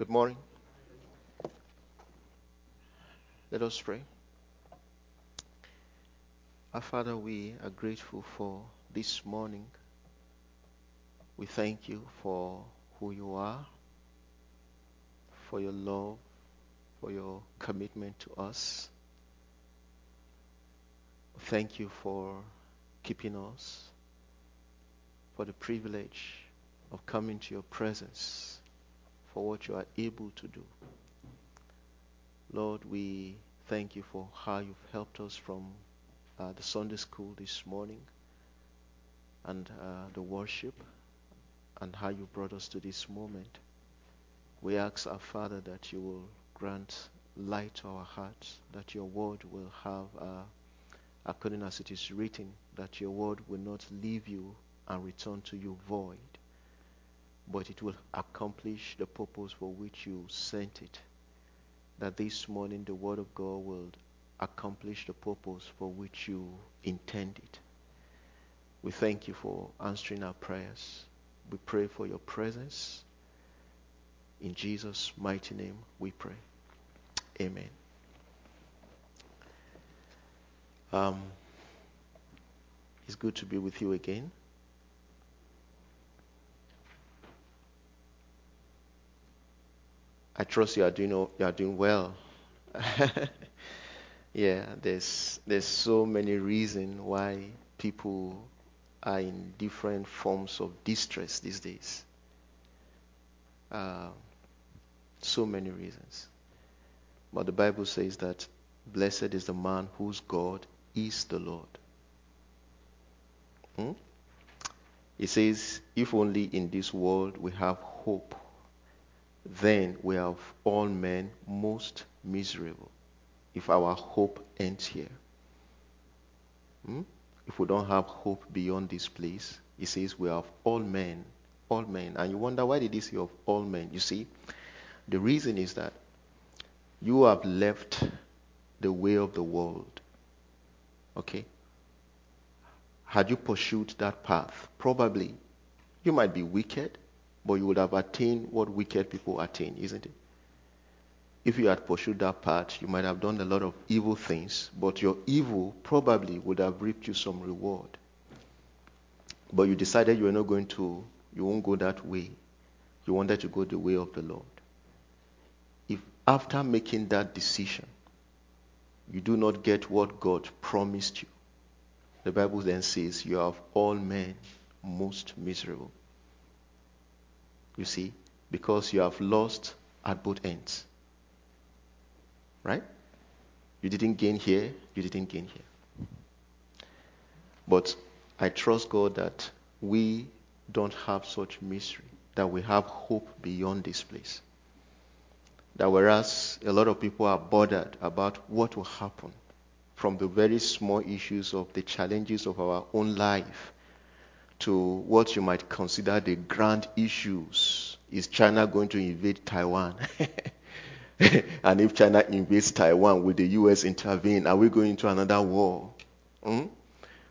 Good morning. Let us pray. Our Father, we are grateful for this morning. We thank you for who you are, for your love, for your commitment to us. Thank you for keeping us, for the privilege of coming to your presence, for what you are able to do. Lord, we thank you for how you've helped us from uh, the Sunday school this morning and uh, the worship and how you brought us to this moment. We ask our Father that you will grant light to our hearts, that your word will have, uh, according as it is written, that your word will not leave you and return to you void, but it will accomplish the purpose for which you sent it. That this morning the word of God will accomplish the purpose for which you intended. We thank you for answering our prayers. We pray for your presence. In Jesus' mighty name we pray. Amen. Um, it's good to be with you again. I trust you are doing you are doing well. yeah, there's there's so many reasons why people are in different forms of distress these days. Uh, so many reasons. But the Bible says that blessed is the man whose God is the Lord. Hmm? It says, if only in this world we have hope, then we are of all men most miserable if our hope ends here. Hmm? If we don't have hope beyond this place, he says we are of all men, all men. And you wonder why did he say of all men? You see, the reason is that you have left the way of the world. Okay? Had you pursued that path, probably you might be wicked, but you would have attained what wicked people attain, isn't it? If you had pursued that path, you might have done a lot of evil things, but your evil probably would have reaped you some reward. But you decided you were not going to, you won't go that way. You wanted to go the way of the Lord. If after making that decision, you do not get what God promised you, the Bible then says you are of all men most miserable. You see, because you have lost at both ends. Right? You didn't gain here, you didn't gain here. But I trust God that we don't have such misery, that we have hope beyond this place. That whereas a lot of people are bothered about what will happen from the very small issues of the challenges of our own life to what you might consider the grand issues. Is China going to invade Taiwan? and if China invades Taiwan, will the US intervene? Are we going into another war? Hmm?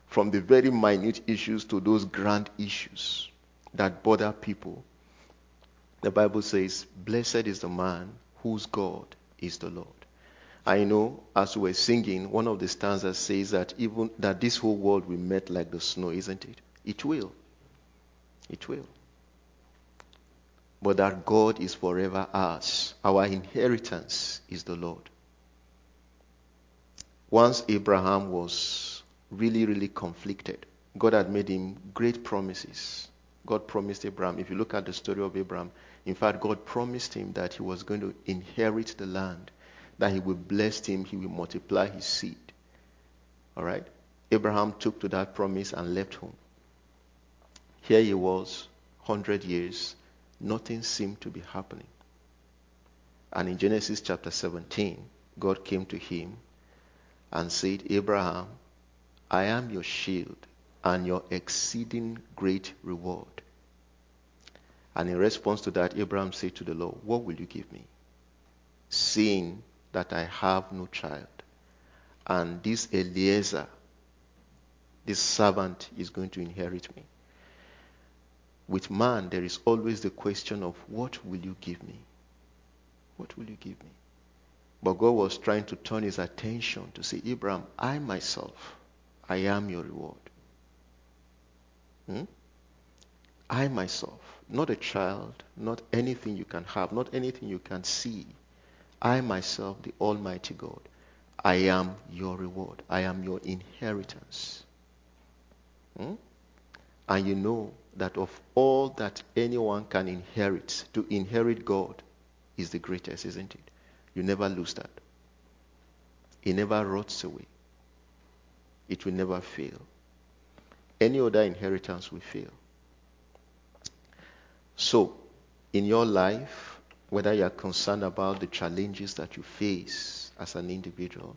From the very minute issues to those grand issues that bother people, the Bible says, Blessed is the man whose God is the Lord. I know as we were singing, one of the stanzas says that even that this whole world will melt like the snow, isn't it? It will. It will. But that God is forever ours. Our inheritance is the Lord. Once Abraham was really, really conflicted, God had made him great promises. God promised Abraham, if you look at the story of Abraham, in fact, God promised him that he was going to inherit the land, that he would bless him, he will multiply his seed. All right? Abraham took to that promise and left home. Here he was, 100 years, nothing seemed to be happening. And in Genesis chapter 17, God came to him and said, Abraham, I am your shield and your exceeding great reward. And in response to that, Abraham said to the Lord, What will you give me? Seeing that I have no child, and this Eliezer, this servant, is going to inherit me. With man, there is always the question of, What will you give me? What will you give me? But God was trying to turn his attention to say, Abraham, I myself, I am your reward. Hmm? I myself, not a child, not anything you can have, not anything you can see. I myself, the Almighty God, I am your reward. I am your inheritance. Hmm? And you know that of all that anyone can inherit, to inherit God is the greatest, isn't it? You never lose that. It never rots away. It will never fail. Any other inheritance will fail. So, in your life, whether you are concerned about the challenges that you face as an individual,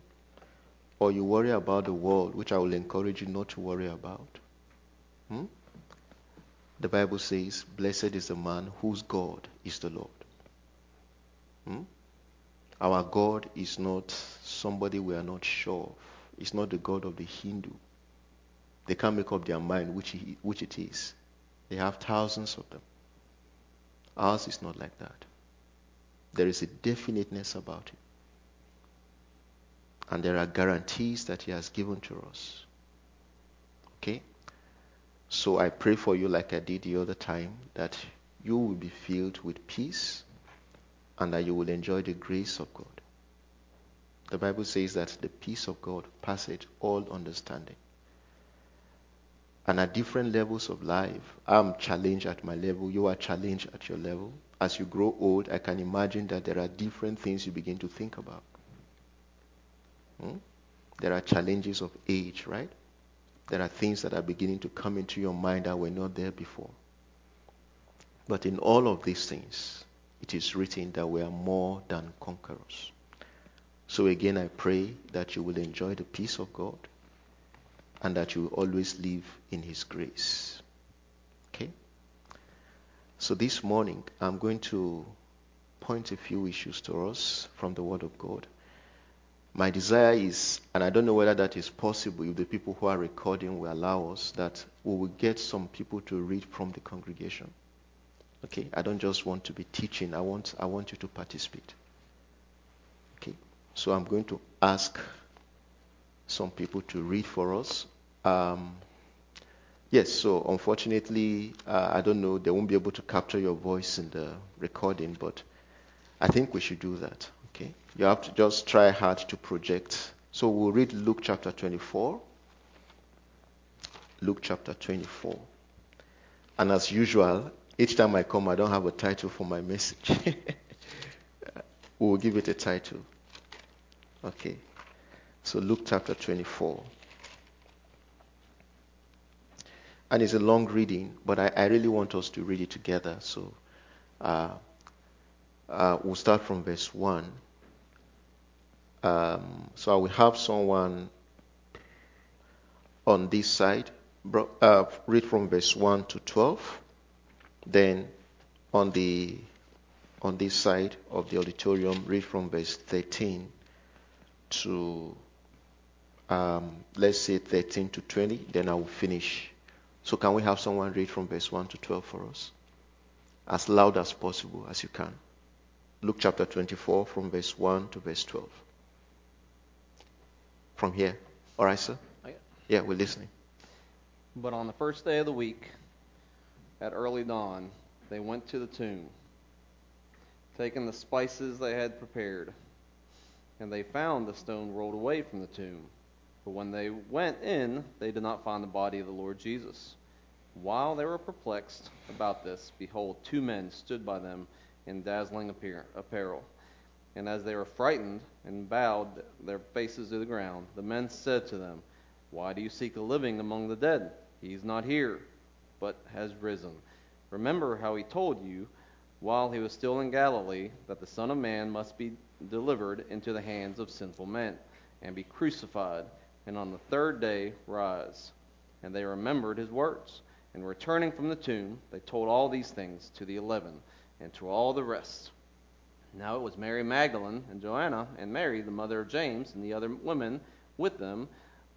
or you worry about the world, which I will encourage you not to worry about, hmm? The Bible says, Blessed is the man whose God is the Lord. Hmm? Our God is not somebody we are not sure of. It's not the God of the Hindu. They can't make up their mind which, he, which it is. They have thousands of them. Ours is not like that. There is a definiteness about it. And there are guarantees that He has given to us. Okay? So I pray for you, like I did the other time, that you will be filled with peace and that you will enjoy the grace of God. The Bible says that the peace of God passeth all understanding. And at different levels of life, I'm challenged at my level, you are challenged at your level. As you grow old, I can imagine that there are different things you begin to think about. Hmm? There are challenges of age, right? There are things that are beginning to come into your mind that were not there before. But in all of these things, it is written that we are more than conquerors. So again, I pray that you will enjoy the peace of God and that you will always live in His grace. Okay? So this morning, I'm going to point a few issues to us from the Word of God. My desire is, and I don't know whether that is possible if the people who are recording will allow us, that we will get some people to read from the congregation. Okay? I don't just want to be teaching, I want, I want you to participate. Okay? So I'm going to ask some people to read for us. Um, yes, so unfortunately, uh, I don't know, they won't be able to capture your voice in the recording, but I think we should do that. Okay? You have to just try hard to project. So we'll read Luke chapter 24. Luke chapter 24. And as usual, each time I come, I don't have a title for my message. we'll give it a title. Okay. So Luke chapter 24. And it's a long reading, but I, I really want us to read it together. So uh, uh, we'll start from verse 1. Um, so I will have someone on this side uh, read from verse 1 to 12. Then on the on this side of the auditorium, read from verse 13 to um, let's say 13 to 20. Then I will finish. So can we have someone read from verse 1 to 12 for us? As loud as possible as you can. Luke chapter 24 from verse 1 to verse 12. From here. All right, sir? Oh, yeah, we're listening. But on the first day of the week, at early dawn, they went to the tomb, taking the spices they had prepared. And they found the stone rolled away from the tomb. But when they went in, they did not find the body of the Lord Jesus. While they were perplexed about this, behold, two men stood by them in dazzling apparel. And as they were frightened and bowed their faces to the ground, the men said to them, Why do you seek the living among the dead? He is not here, but has risen. Remember how he told you while he was still in Galilee that the Son of Man must be delivered into the hands of sinful men and be crucified, and on the third day rise. And they remembered his words. And returning from the tomb, they told all these things to the eleven and to all the rest. Now it was Mary Magdalene and Joanna and Mary, the mother of James, and the other women with them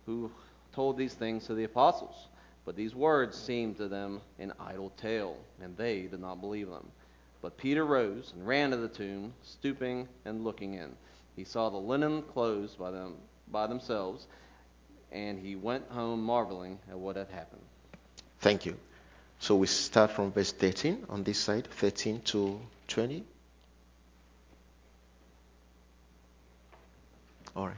who told these things to the apostles. But these words seemed to them an idle tale, and they did not believe them. But Peter rose and ran to the tomb, stooping and looking in. He saw the linen clothes by them by themselves, and he went home marveling at what had happened. Thank you. So we start from verse 13 on this side, 13 to 20. All right.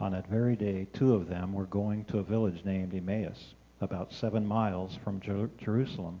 On that very day, two of them were going to a village named Emmaus, about seven miles from Jer- Jerusalem,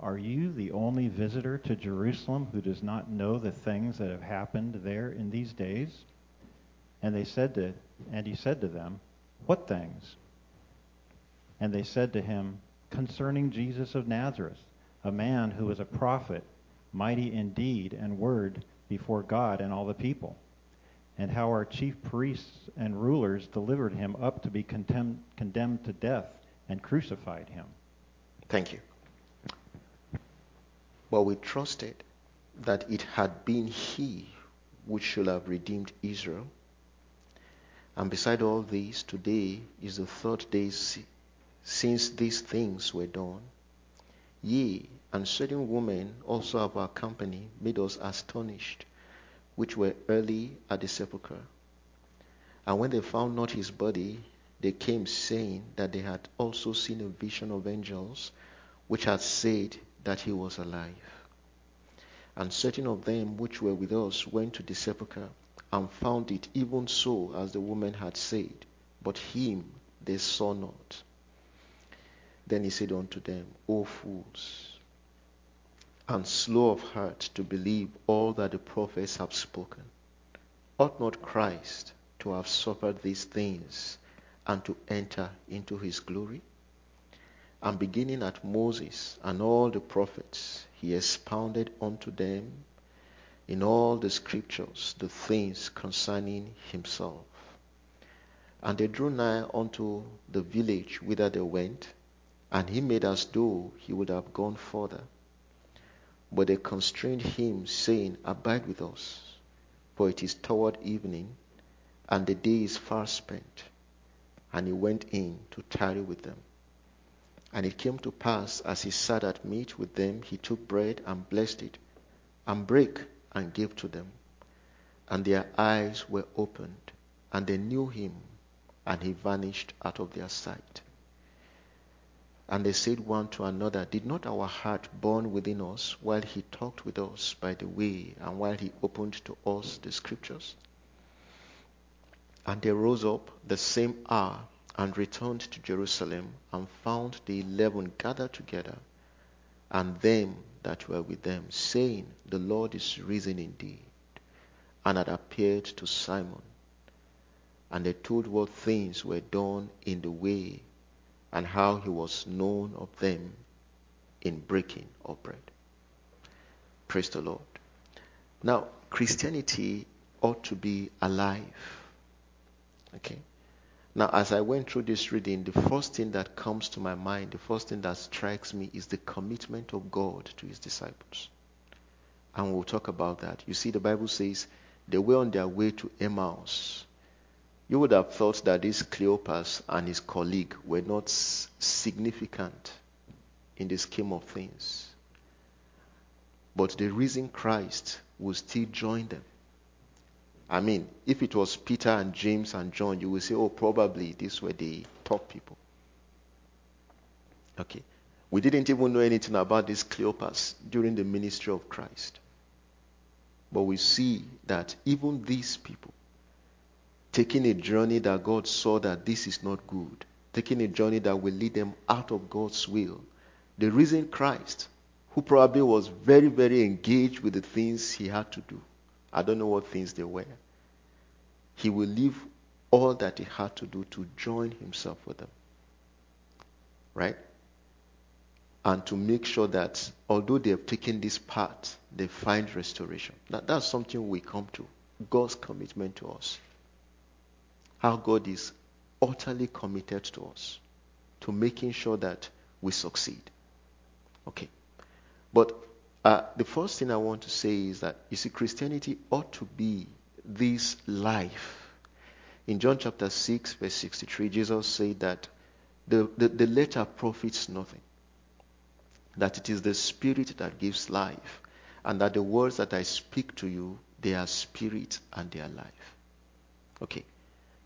Are you the only visitor to Jerusalem who does not know the things that have happened there in these days? And they said to and he said to them, What things? And they said to him, Concerning Jesus of Nazareth, a man who was a prophet, mighty in deed and word before God and all the people and how our chief priests and rulers delivered him up to be condemned, condemned to death and crucified him. Thank you. But we trusted that it had been he which should have redeemed Israel. And beside all this, today is the third day since these things were done. Ye and certain women also of our company made us astonished which were early at the sepulchre. And when they found not his body, they came saying that they had also seen a vision of angels, which had said that he was alive. And certain of them which were with us went to the sepulchre and found it even so as the woman had said, but him they saw not. Then he said unto them, O fools, and slow of heart to believe all that the prophets have spoken. Ought not Christ to have suffered these things and to enter into his glory? And beginning at Moses and all the prophets, he expounded unto them in all the scriptures the things concerning himself. And they drew nigh unto the village whither they went, and he made as though he would have gone further. But they constrained him, saying, Abide with us, for it is toward evening, and the day is far spent. And he went in to tarry with them. And it came to pass, as he sat at meat with them, he took bread and blessed it, and brake and gave to them. And their eyes were opened, and they knew him, and he vanished out of their sight. And they said one to another, Did not our heart burn within us while he talked with us by the way and while he opened to us the scriptures? And they rose up the same hour and returned to Jerusalem and found the eleven gathered together and them that were with them, saying, The Lord is risen indeed, and had appeared to Simon. And they told what things were done in the way and how he was known of them in breaking of bread. Praise the Lord. Now, Christianity ought to be alive. Okay? Now, as I went through this reading, the first thing that comes to my mind, the first thing that strikes me is the commitment of God to his disciples. And we'll talk about that. You see, the Bible says they were on their way to Emmaus, you would have thought that this Cleopas and his colleague were not significant in the scheme of things. But the reason Christ will still join them. I mean, if it was Peter and James and John, you would say, oh, probably these were the top people. Okay. We didn't even know anything about this Cleopas during the ministry of Christ. But we see that even these people taking a journey that God saw that this is not good, taking a journey that will lead them out of God's will. The reason Christ, who probably was very, very engaged with the things he had to do, I don't know what things they were. He will leave all that he had to do to join himself with them. Right? And to make sure that although they have taken this path, they find restoration. That, that's something we come to. God's commitment to us. How God is utterly committed to us, to making sure that we succeed. Okay. But uh, the first thing I want to say is that, you see, Christianity ought to be this life. In John chapter 6, verse 63, Jesus said that the, the, the letter profits nothing, that it is the Spirit that gives life, and that the words that I speak to you, they are spirit and they are life. Okay.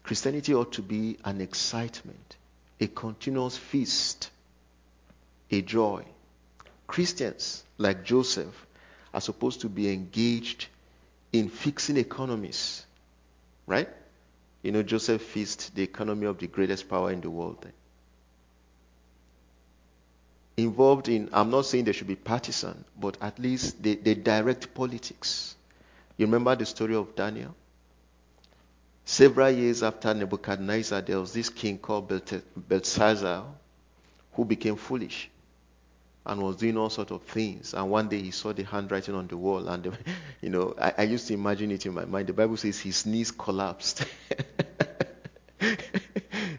Christianity ought to be an excitement, a continuous feast, a joy. Christians, like Joseph, are supposed to be engaged in fixing economies, right? You know, Joseph fixed the economy of the greatest power in the world. Involved in, I'm not saying they should be partisan, but at least they, they direct politics. You remember the story of Daniel? Several years after Nebuchadnezzar, there was this king called Belshazzar who became foolish and was doing all sorts of things. And one day he saw the handwriting on the wall, and you know, I, I, used to imagine it in my mind. The Bible says his knees collapsed.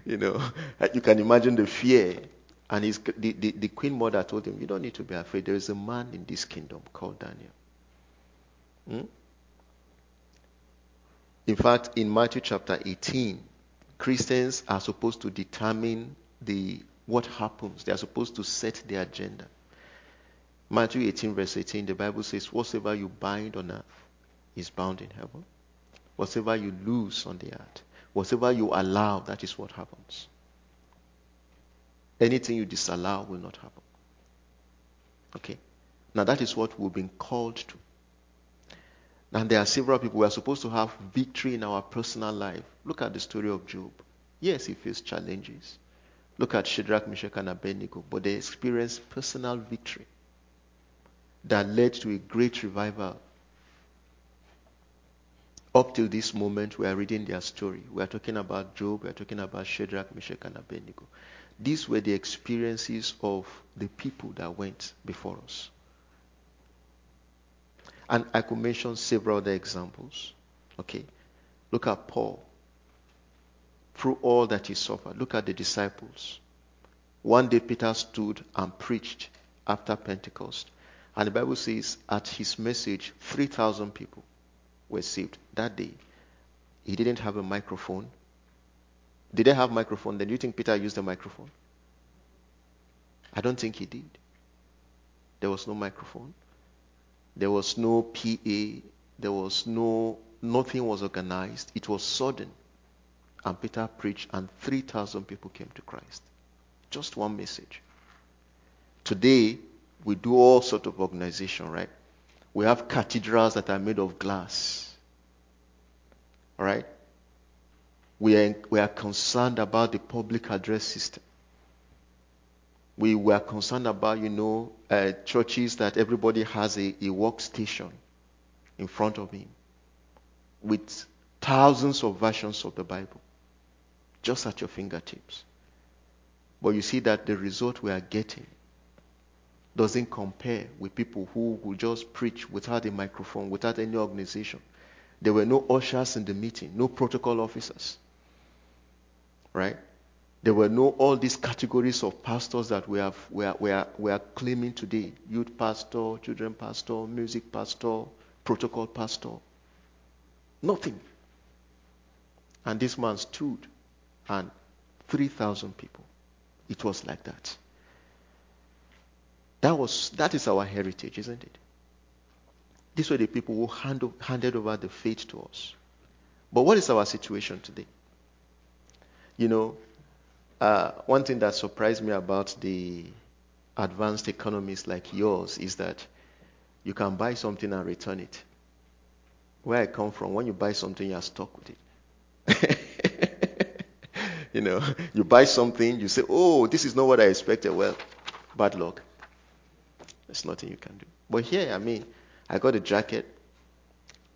you know, you can imagine the fear. And his, the, the, the queen mother told him, "You don't need to be afraid. There is a man in this kingdom called Daniel." Hmm? In fact, in Matthew chapter 18, Christians are supposed to determine the what happens. They are supposed to set the agenda. Matthew 18, verse 18, the Bible says, Whatsoever you bind on earth is bound in heaven. Whatsoever you loose on the earth, whatever you allow, that is what happens. Anything you disallow will not happen. Okay? Now that is what we've been called to. And there are several people who are supposed to have victory in our personal life. Look at the story of Job. Yes, he faced challenges. Look at Shadrach, Meshach, and Abednego, but they experienced personal victory that led to a great revival. Up till this moment, we are reading their story. We are talking about Job, we are talking about Shadrach, Meshach, and Abednego. These were the experiences of the people that went before us. And I could mention several other examples. Okay. Look at Paul. Through all that he suffered. Look at the disciples. One day Peter stood and preached after Pentecost. And the Bible says at his message, 3,000 people were saved that day. He didn't have a microphone. Did they have microphone? Then you think Peter used a microphone? I don't think he did. There was no microphone. There was no PA. There was no, nothing was organized. It was sudden. And Peter preached, and 3,000 people came to Christ. Just one message. Today, we do all sort of organization, right? We have cathedrals that are made of glass. All right? We are, we are concerned about the public address system we were concerned about, you know, uh, churches that everybody has a, a workstation in front of him with thousands of versions of the Bible just at your fingertips. But you see that the result we are getting doesn't compare with people who will just preach without a microphone, without any organization. There were no ushers in the meeting, no protocol officers. Right? There were no all these categories of pastors that we have we are, we are, we are claiming today. Youth pastor, children pastor, music pastor, protocol pastor. Nothing. And this man stood and 3,000 people. It was like that. That was that is our heritage, isn't it? These were the people who hand, handed over the faith to us. But what is our situation today? You know, uh, one thing that surprised me about the advanced economies like yours is that you can buy something and return it. Where I come from, when you buy something, you're stuck with it. you know, you buy something, you say, oh, this is not what I expected. Well, bad luck. There's nothing you can do. But here, I mean, I got a jacket.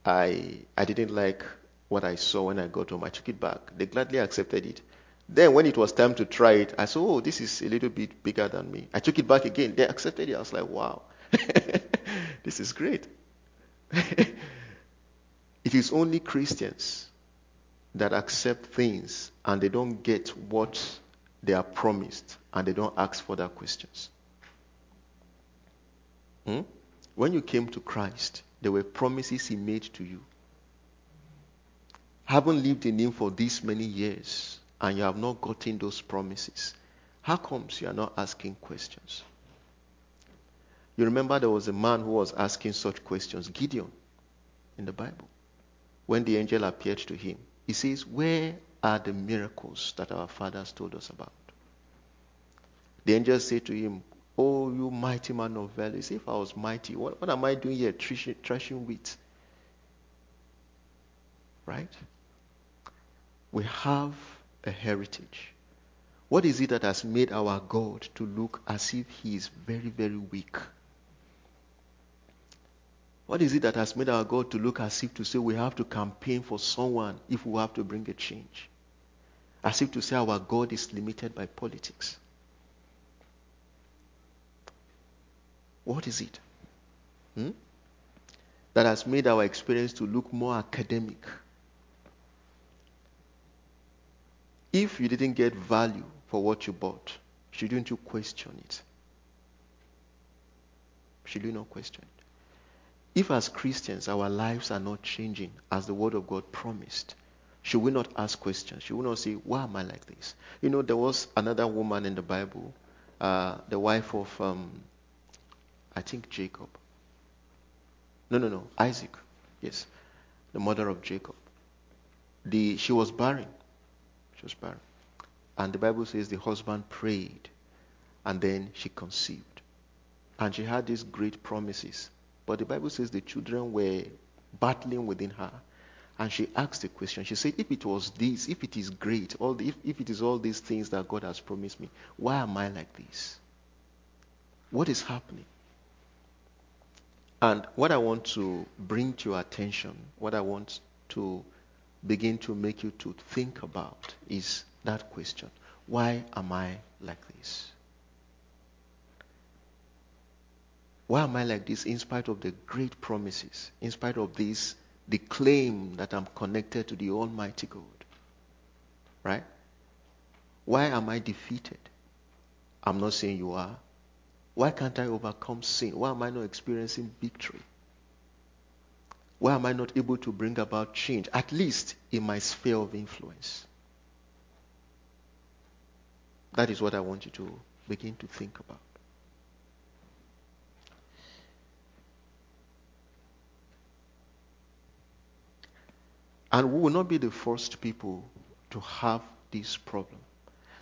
I, I didn't like what I saw when I got home. I took it back. They gladly accepted it. Then, when it was time to try it, I said, Oh, this is a little bit bigger than me. I took it back again. They accepted it. I was like, Wow, this is great. it is only Christians that accept things and they don't get what they are promised and they don't ask further questions. Hmm? When you came to Christ, there were promises He made to you. Haven't lived in Him for these many years and you have not gotten those promises. How comes you are not asking questions? You remember there was a man who was asking such questions, Gideon, in the Bible. When the angel appeared to him, he says, Where are the miracles that our fathers told us about? The angel said to him, Oh, you mighty man of valor. If I was mighty, what, what am I doing here threshing wheat? Right? We have a heritage. What is it that has made our God to look as if he is very, very weak? What is it that has made our God to look as if to say we have to campaign for someone if we have to bring a change? As if to say our God is limited by politics. What is it? Hmm? That has made our experience to look more academic. If you didn't get value for what you bought, shouldn't you question it? Should you not question it? If, as Christians, our lives are not changing as the Word of God promised, should we not ask questions? Should we not say, Why am I like this? You know, there was another woman in the Bible, uh, the wife of, um, I think, Jacob. No, no, no, Isaac. Yes, the mother of Jacob. The, she was barren. She was barren. And the Bible says the husband prayed, and then she conceived. And she had these great promises but the Bible says the children were battling within her. And she asked a question. She said, If it was this, if it is great, all the, if, if it is all these things that God has promised me, why am I like this? What is happening? And what I want to bring to your attention, what I want to begin to make you to think about is that question Why am I like this? Why am I like this in spite of the great promises, in spite of this, the claim that I'm connected to the Almighty God? Right? Why am I defeated? I'm not saying you are. Why can't I overcome sin? Why am I not experiencing victory? Why am I not able to bring about change, at least in my sphere of influence? That is what I want you to begin to think about. And we will not be the first people to have this problem.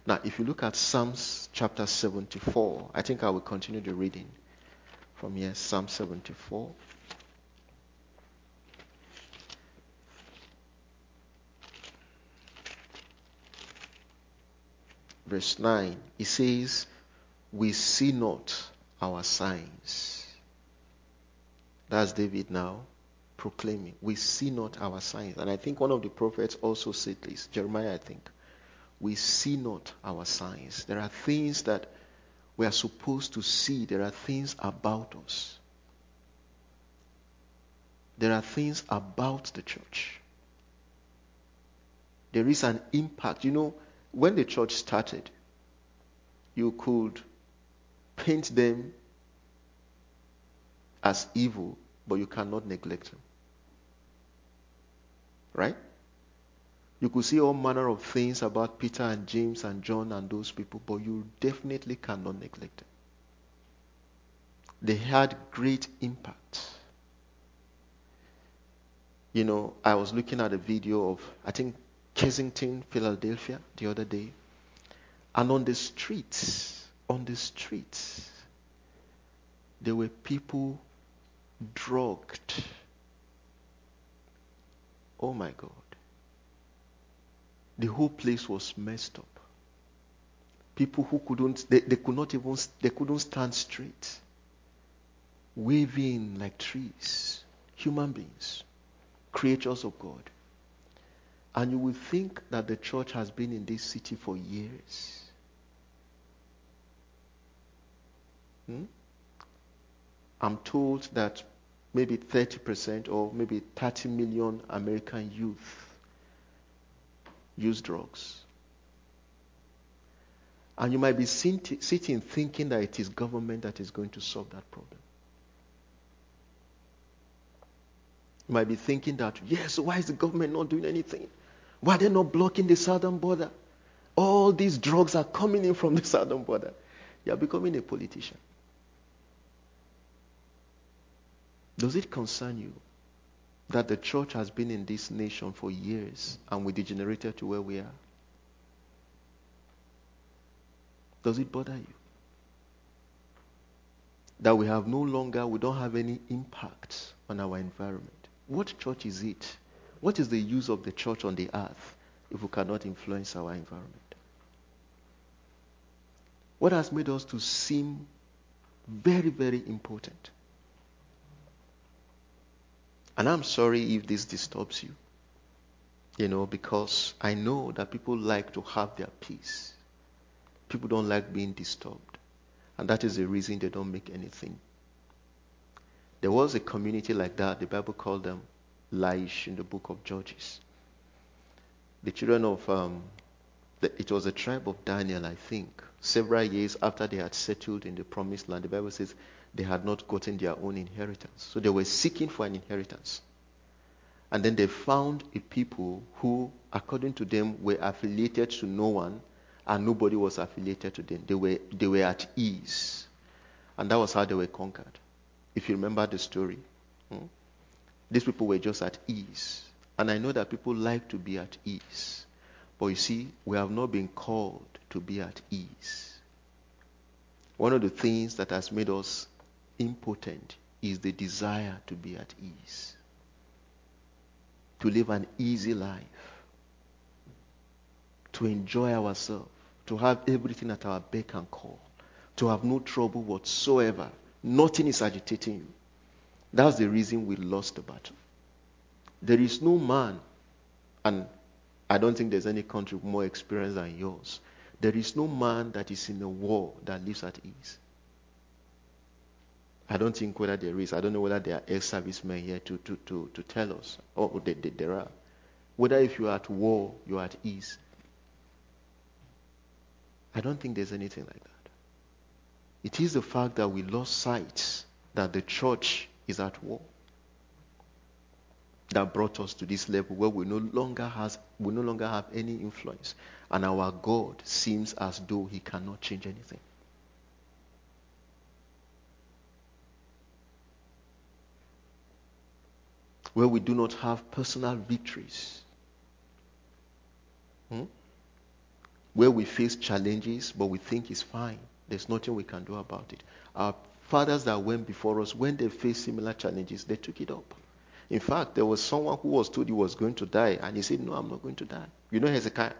Now, if you look at Psalms chapter 74, I think I will continue the reading from here, Psalm 74. Verse 9, it says, We see not our signs. That's David now proclaiming, We see not our signs. And I think one of the prophets also said this, Jeremiah, I think. We see not our signs. There are things that we are supposed to see, there are things about us. There are things about the church. There is an impact. You know, when the church started, you could paint them as evil, but you cannot neglect them. Right? You could see all manner of things about Peter and James and John and those people, but you definitely cannot neglect them. They had great impact. You know, I was looking at a video of, I think, Kensington, Philadelphia, the other day. And on the streets, on the streets, there were people drugged Oh my God. The whole place was messed up. People who couldn't, they, they could not even, they couldn't stand straight. Waving like trees. Human beings. creatures of God. And you will think that the church has been in this city for years. Hmm? I'm told that maybe 30% or maybe 30 million American youth use drugs. And you might be sitting thinking that it is government that is going to solve that problem. You might be thinking that, yes, why is the government not doing anything? Why are they not blocking the southern border? All these drugs are coming in from the southern border. You are becoming a politician. Does it concern you that the church has been in this nation for years and we degenerated to where we are? Does it bother you? That we have no longer, we don't have any impact on our environment. What church is it? What is the use of the church on the earth if we cannot influence our environment? What has made us to seem very, very important? And I'm sorry if this disturbs you. You know, because I know that people like to have their peace. People don't like being disturbed. And that is the reason they don't make anything. There was a community like that. The Bible called them Laish in the book of Judges. The children of, um, the, it was a tribe of Daniel, I think. Several years after they had settled in the promised land, the Bible says they had not gotten their own inheritance. So they were seeking for an inheritance. And then they found a people who, according to them, were affiliated to no one, and nobody was affiliated to them. They were, they were at ease. And that was how they were conquered. If you remember the story. Hmm? These people were just at ease. And I know that people like to be at ease. But you see, we have not been called to be at ease. One of the things that has made us impotent is the desire to be at ease, to live an easy life, to enjoy ourselves, to have everything at our beck and call, to have no trouble whatsoever. Nothing is agitating you. That's the reason we lost the battle. There is no man, and I don't think there's any country more experienced than yours. There is no man that is in a war that lives at ease. I don't think whether there is. I don't know whether there are ex-servicemen here to, to, to, to tell us. Oh, they, they, there are. Whether if you are at war, you are at ease. I don't think there's anything like that. It is the fact that we lost sight that the church is at war that brought us to this level where we no longer has we no longer have any influence and our God seems as though he cannot change anything. Where we do not have personal victories. Hmm? Where we face challenges but we think it's fine. There's nothing we can do about it. Our fathers that went before us, when they faced similar challenges, they took it up. In fact, there was someone who was told he was going to die, and he said, No, I'm not going to die. You know Hezekiah?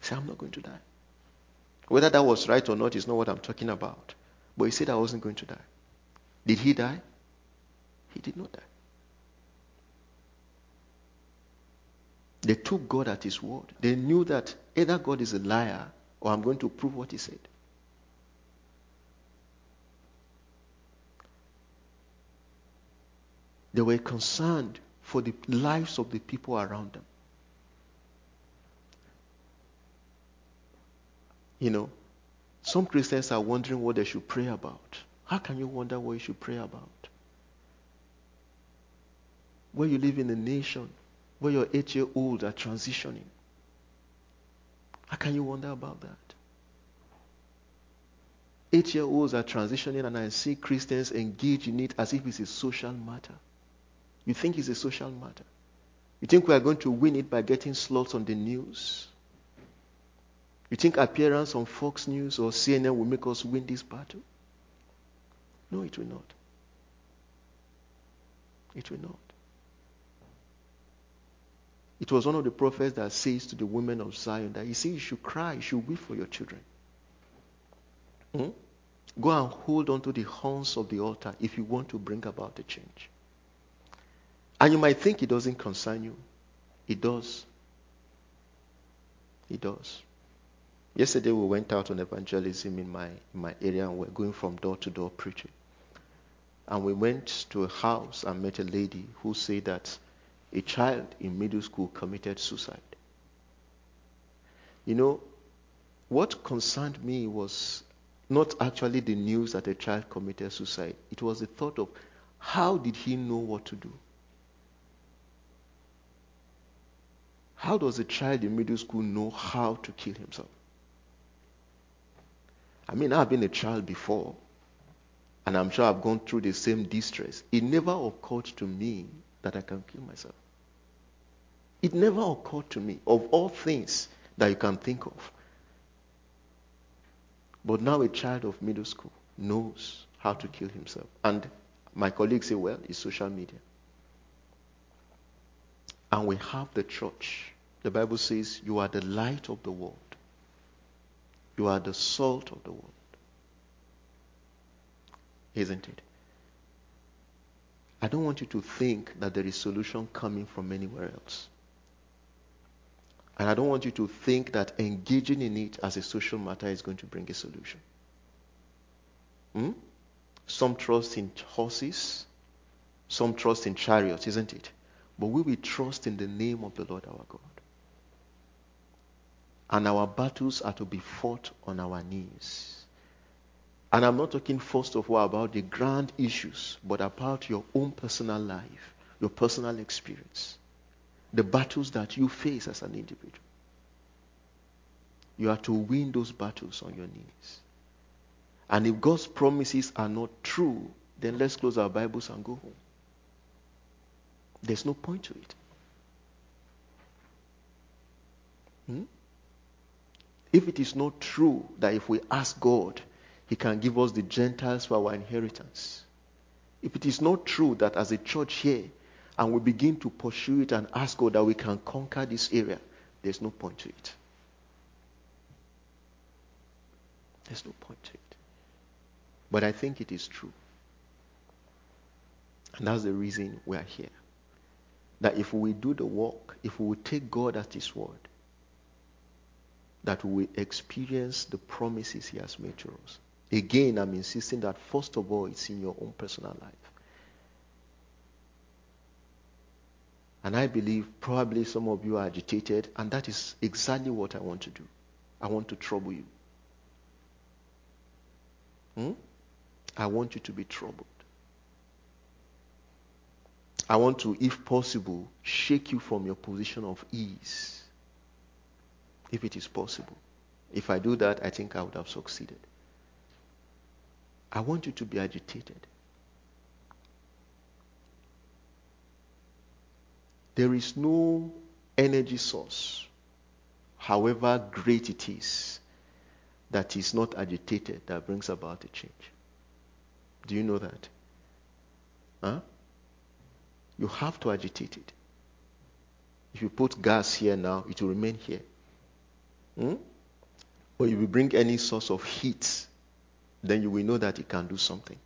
He said, I'm not going to die. Whether that was right or not is not what I'm talking about. But he said, I wasn't going to die. Did he die? He did not die. They took God at his word. They knew that either God is a liar or I'm going to prove what he said. They were concerned for the lives of the people around them. You know, some Christians are wondering what they should pray about. How can you wonder what you should pray about? Where you live in a nation where your eight year olds are transitioning. How can you wonder about that? Eight year olds are transitioning, and I see Christians engage in it as if it's a social matter. You think it's a social matter. You think we are going to win it by getting slots on the news? You think appearance on Fox News or CNN will make us win this battle? No, it will not. It will not. It was one of the prophets that says to the women of Zion that you see, you should cry, you should weep for your children. Hmm? Go and hold on to the horns of the altar if you want to bring about a change. And you might think it doesn't concern you. It does. It does. Yesterday we went out on evangelism in my in my area and we're going from door to door preaching. And we went to a house and met a lady who said that a child in middle school committed suicide. You know, what concerned me was not actually the news that a child committed suicide. It was the thought of how did he know what to do? How does a child in middle school know how to kill himself? I mean, I've been a child before, and I'm sure I've gone through the same distress. It never occurred to me that I can kill myself. It never occurred to me, of all things that you can think of. But now a child of middle school knows how to kill himself. And my colleagues say, well, it's social media. And we have the church. The Bible says, you are the light of the world. You are the salt of the world. Isn't it? I don't want you to think that there is solution coming from anywhere else. And I don't want you to think that engaging in it as a social matter is going to bring a solution. Hmm? Some trust in horses, some trust in chariots, isn't it? But we will trust in the name of the Lord our God. And our battles are to be fought on our knees. And I'm not talking first of all about the grand issues, but about your own personal life, your personal experience, the battles that you face as an individual. You are to win those battles on your knees. And if God's promises are not true, then let's close our Bibles and go home. There's no point to it. Hmm? If it is not true that if we ask God, He can give us the Gentiles for our inheritance, if it is not true that as a church here, and we begin to pursue it and ask God that we can conquer this area, there's no point to it. There's no point to it. But I think it is true. And that's the reason we are here. That if we do the work, if we take God at His word, that we experience the promises He has made to us. Again, I'm insisting that first of all, it's in your own personal life. And I believe probably some of you are agitated, and that is exactly what I want to do. I want to trouble you. Hmm? I want you to be troubled. I want to, if possible, shake you from your position of ease if it is possible. If I do that, I think I would have succeeded. I want you to be agitated. There is no energy source, however great it is, that is not agitated that brings about a change. Do you know that? Huh? You have to agitate it. If you put gas here now, it will remain here. Hmm? But if you bring any source of heat, then you will know that it can do something.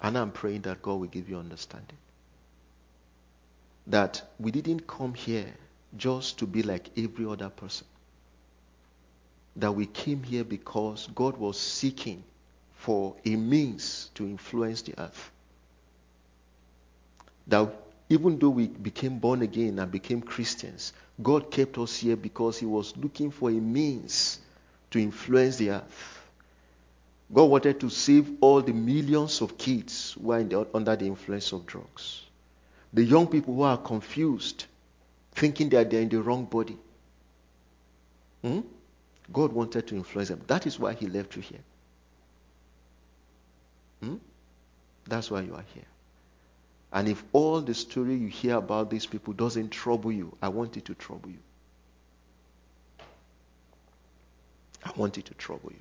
And I'm praying that God will give you understanding. That we didn't come here just to be like every other person. That we came here because God was seeking for a means to influence the earth. That even though we became born again and became Christians, God kept us here because He was looking for a means to influence the earth. God wanted to save all the millions of kids who are the, under the influence of drugs. The young people who are confused, thinking that they're in the wrong body. Hmm? God wanted to influence them. That is why He left you here. Hmm? That's why you are here. And if all the story you hear about these people doesn't trouble you, I want it to trouble you. I want it to trouble you.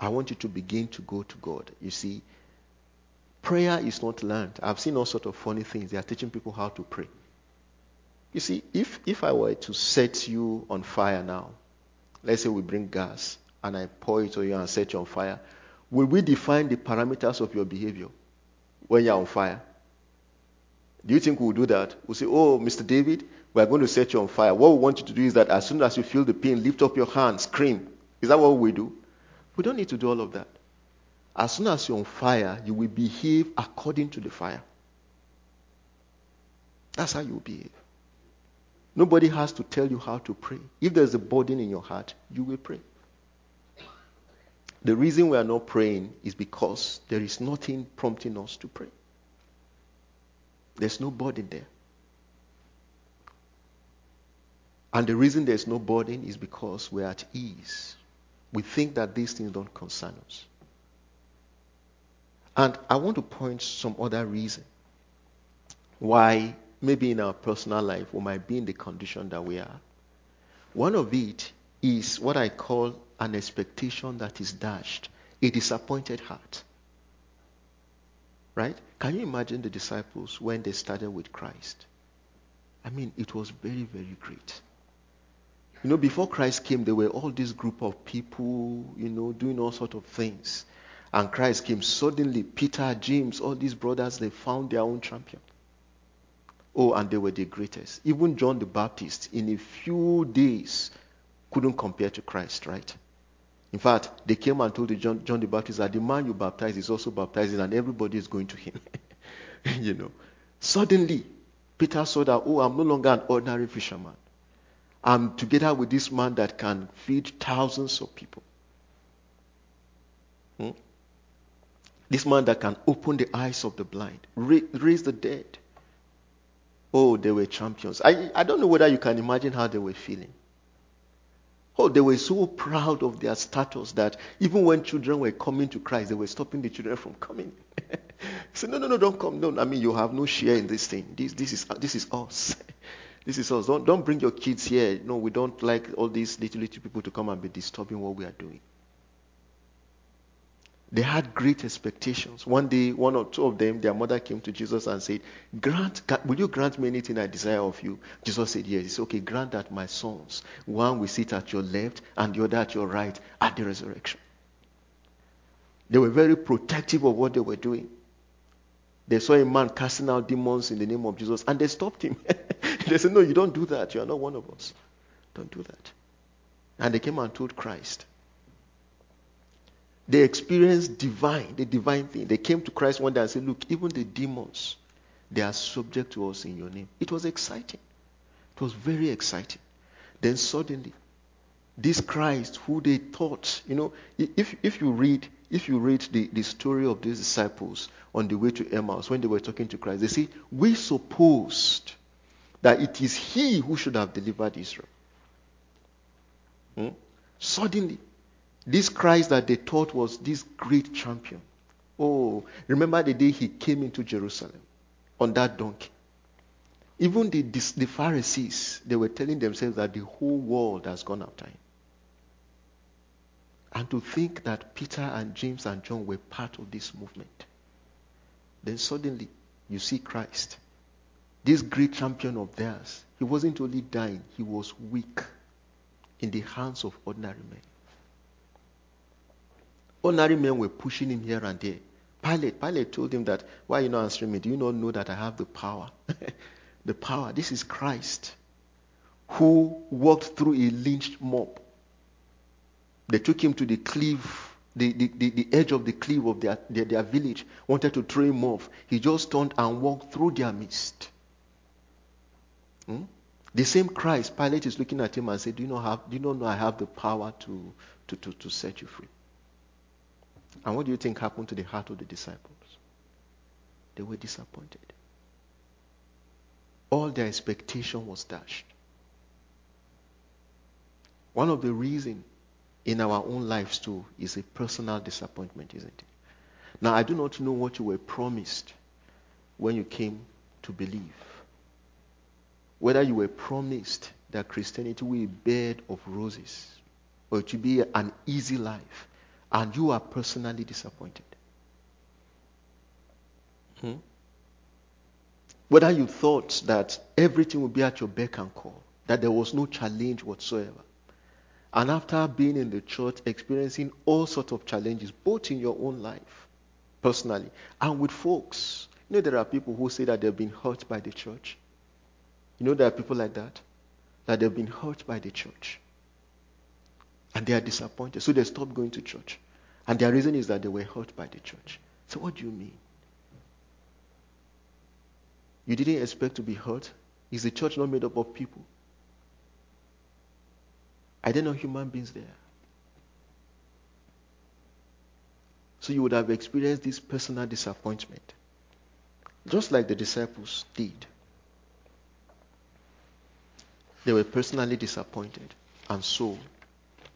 I want you to begin to go to God. You see, prayer is not learned. I've seen all sorts of funny things. They are teaching people how to pray. You see, if, if I were to set you on fire now, let's say we bring gas and I pour it on you and set you on fire, will we define the parameters of your behavior when you're on fire? Do you think we'll do that? We'll say, Oh, Mr. David, we're going to set you on fire. What we want you to do is that as soon as you feel the pain, lift up your hand, scream. Is that what we do? We don't need to do all of that. As soon as you're on fire, you will behave according to the fire. That's how you behave. Nobody has to tell you how to pray. If there's a burden in your heart, you will pray. The reason we are not praying is because there is nothing prompting us to pray. There's no burden there. And the reason there's no burden is because we're at ease. We think that these things don't concern us. And I want to point some other reason why maybe in our personal life we might be in the condition that we are. One of it is what I call an expectation that is dashed, a disappointed heart. Right? Can you imagine the disciples when they started with Christ? I mean, it was very, very great. You know, before Christ came, there were all this group of people, you know, doing all sorts of things. And Christ came. Suddenly, Peter, James, all these brothers, they found their own champion. Oh, and they were the greatest. Even John the Baptist, in a few days, couldn't compare to Christ, right? In fact, they came and told John, John the Baptist that the man you baptize is also baptizing and everybody is going to him. you know. Suddenly, Peter saw that, oh, I'm no longer an ordinary fisherman. I'm together with this man that can feed thousands of people. Hmm? This man that can open the eyes of the blind, raise the dead. Oh, they were champions. I, I don't know whether you can imagine how they were feeling. Oh, they were so proud of their status that even when children were coming to Christ, they were stopping the children from coming. so no, no, no, don't come. No, I mean you have no share in this thing. This, this is this is us. this is us. Don't don't bring your kids here. No, we don't like all these little little people to come and be disturbing what we are doing. They had great expectations. One day, one or two of them, their mother came to Jesus and said, Grant, will you grant me anything I desire of you? Jesus said, Yes. He said, Okay, grant that my sons, one will sit at your left and the other at your right at the resurrection. They were very protective of what they were doing. They saw a man casting out demons in the name of Jesus and they stopped him. they said, No, you don't do that. You are not one of us. Don't do that. And they came and told Christ. They experienced divine, the divine thing. They came to Christ one day and said, Look, even the demons, they are subject to us in your name. It was exciting. It was very exciting. Then suddenly, this Christ who they thought, you know, if, if you read if you read the, the story of these disciples on the way to Emmaus when they were talking to Christ, they say, We supposed that it is he who should have delivered Israel. Hmm? Suddenly, this Christ that they thought was this great champion. Oh, remember the day he came into Jerusalem on that donkey. Even the, the Pharisees, they were telling themselves that the whole world has gone after him. And to think that Peter and James and John were part of this movement. Then suddenly, you see Christ, this great champion of theirs. He wasn't only dying, he was weak in the hands of ordinary men. Ordinary men were pushing him here and there. Pilate, Pilate told him that, why are you not answering me? Do you not know that I have the power? the power. This is Christ who walked through a lynched mob. They took him to the cliff, the, the, the, the edge of the cliff of their, their, their, village, wanted to throw him off. He just turned and walked through their midst. Hmm? The same Christ, Pilate is looking at him and said, Do you not have do you not know I have the power to, to, to, to set you free? And what do you think happened to the heart of the disciples? They were disappointed. All their expectation was dashed. One of the reasons in our own lives too is a personal disappointment, isn't it? Now, I do not know what you were promised when you came to believe. Whether you were promised that Christianity will be a bed of roses or it will be an easy life and you are personally disappointed. Hmm? Whether you thought that everything would be at your beck and call, that there was no challenge whatsoever, And after being in the church, experiencing all sorts of challenges, both in your own life, personally, and with folks. You know, there are people who say that they've been hurt by the church. You know, there are people like that, that they've been hurt by the church. And they are disappointed. So they stop going to church. And their reason is that they were hurt by the church. So, what do you mean? You didn't expect to be hurt? Is the church not made up of people? Are there no human beings there? So you would have experienced this personal disappointment, just like the disciples did. They were personally disappointed. And so,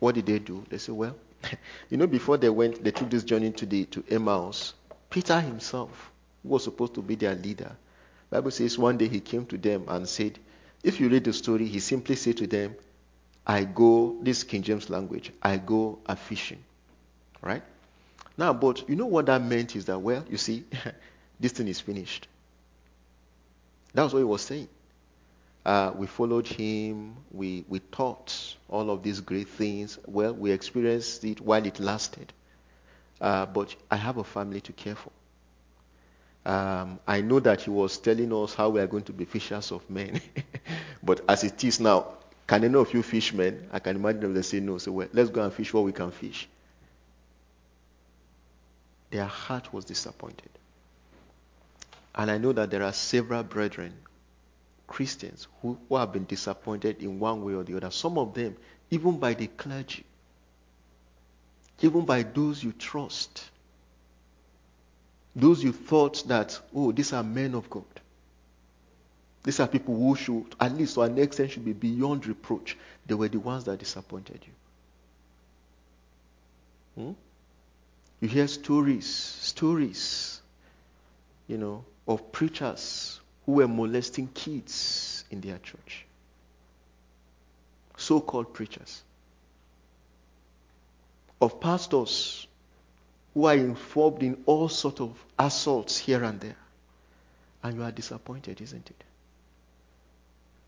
what did they do? They said, well, you know, before they went, they took this journey to, the, to Emmaus. Peter himself, who was supposed to be their leader, Bible says one day he came to them and said, if you read the story, he simply said to them, I go, this King James language, I go a fishing. Right? Now, but you know what that meant is that, well, you see, this thing is finished. That was what he was saying. Uh, we followed him, we, we taught all of these great things. Well, we experienced it while it lasted. Uh, but I have a family to care for. Um, I know that he was telling us how we are going to be fishers of men. but as it is now, can any of you fishmen? I can imagine them they say no. So well, let's go and fish what we can fish. Their heart was disappointed. And I know that there are several brethren, Christians, who, who have been disappointed in one way or the other. Some of them, even by the clergy, even by those you trust. Those you thought that, oh, these are men of God. These are people who should, at least to an extent, should be beyond reproach. They were the ones that disappointed you. Hmm? You hear stories, stories, you know, of preachers who were molesting kids in their church. So called preachers. Of pastors who are involved in all sorts of assaults here and there. And you are disappointed, isn't it?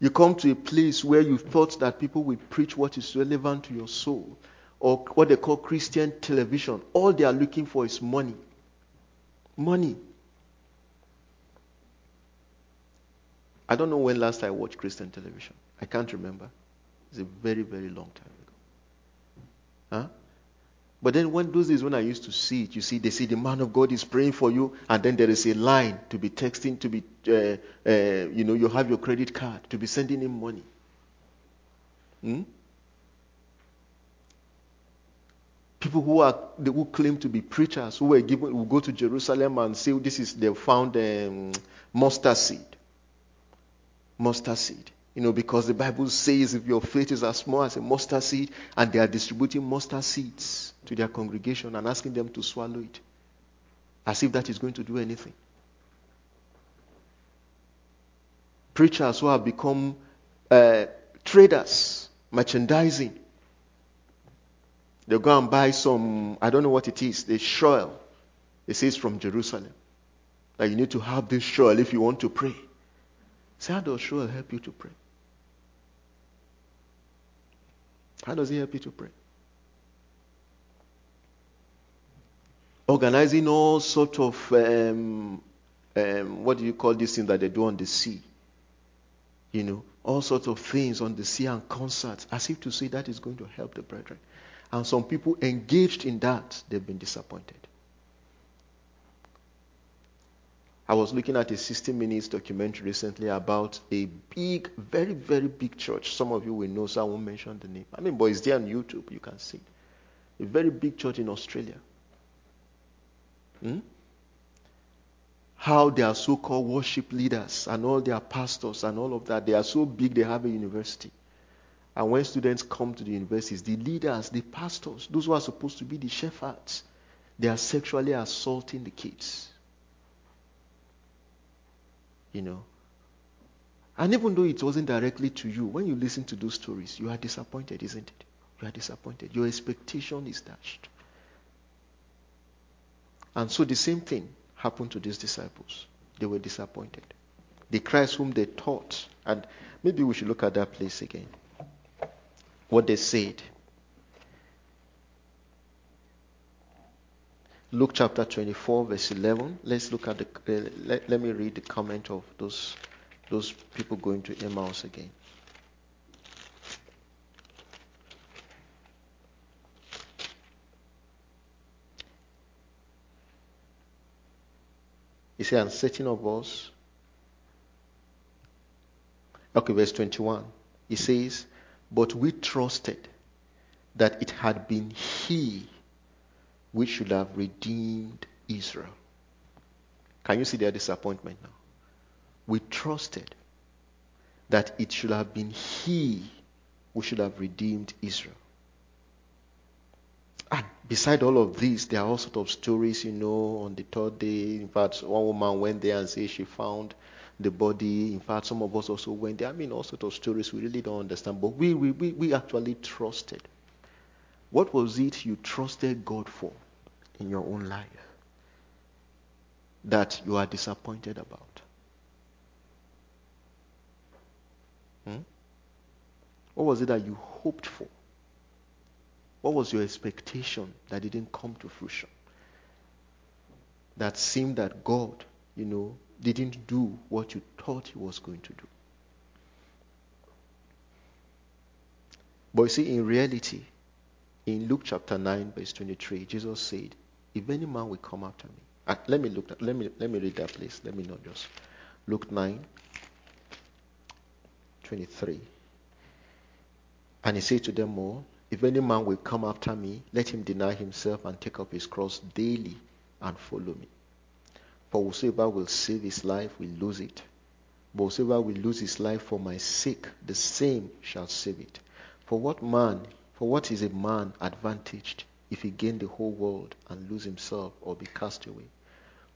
You come to a place where you thought that people will preach what is relevant to your soul, or what they call Christian television. All they are looking for is money. Money. I don't know when last I watched Christian television. I can't remember. It's a very, very long time ago. Huh? But then when those days when I used to see it, you see, they say the man of God is praying for you, and then there is a line to be texting, to be, uh, uh, you know, you have your credit card to be sending him money. Hmm? People who are who claim to be preachers who were given who go to Jerusalem and say this is they found um, mustard seed. Mustard seed. You know, because the Bible says if your faith is as small as a mustard seed, and they are distributing mustard seeds to their congregation and asking them to swallow it, as if that is going to do anything. Preachers who have become uh, traders, merchandising. They go and buy some, I don't know what it is, the shoal. It says from Jerusalem. That you need to have this shoal if you want to pray. Say, how does shoal help you to pray? How does he help you to pray? Organizing all sort of um, um, what do you call these things that they do on the sea? You know, all sorts of things on the sea and concerts, as if to say that is going to help the brethren. And some people engaged in that, they've been disappointed. I was looking at a 60 minutes documentary recently about a big, very, very big church. Some of you will know, so I won't mention the name. I mean, but it's there on YouTube, you can see. A very big church in Australia. Hmm? How their so called worship leaders and all their pastors and all of that, they are so big they have a university. And when students come to the universities, the leaders, the pastors, those who are supposed to be the shepherds, they are sexually assaulting the kids you know. And even though it wasn't directly to you, when you listen to those stories, you are disappointed, isn't it? You are disappointed. Your expectation is dashed. And so the same thing happened to these disciples. They were disappointed. The Christ whom they taught, and maybe we should look at that place again. What they said. Luke chapter 24, verse 11. Let's look at the. Uh, let, let me read the comment of those those people going to Emmaus again. He said, and certain of us. Okay, verse 21. He says, But we trusted that it had been He which should have redeemed Israel. Can you see their disappointment now? We trusted that it should have been He who should have redeemed Israel. And beside all of this, there are all sorts of stories, you know, on the third day. In fact, one woman went there and said she found the body. In fact, some of us also went there. I mean, all sorts of stories we really don't understand. But we, we, we, we actually trusted. What was it you trusted God for in your own life that you are disappointed about? Hmm? What was it that you hoped for? What was your expectation that didn't come to fruition? That seemed that God, you know, didn't do what you thought he was going to do. But you see, in reality, in Luke chapter 9, verse 23, Jesus said, If any man will come after me, uh, let me look let me let me read that place. Let me not just Luke 9, 23. And he said to them all, If any man will come after me, let him deny himself and take up his cross daily and follow me. For whosoever will save his life will lose it. But whosoever will lose his life for my sake, the same shall save it. For what man, for what is a man advantaged if he gain the whole world and lose himself or be cast away?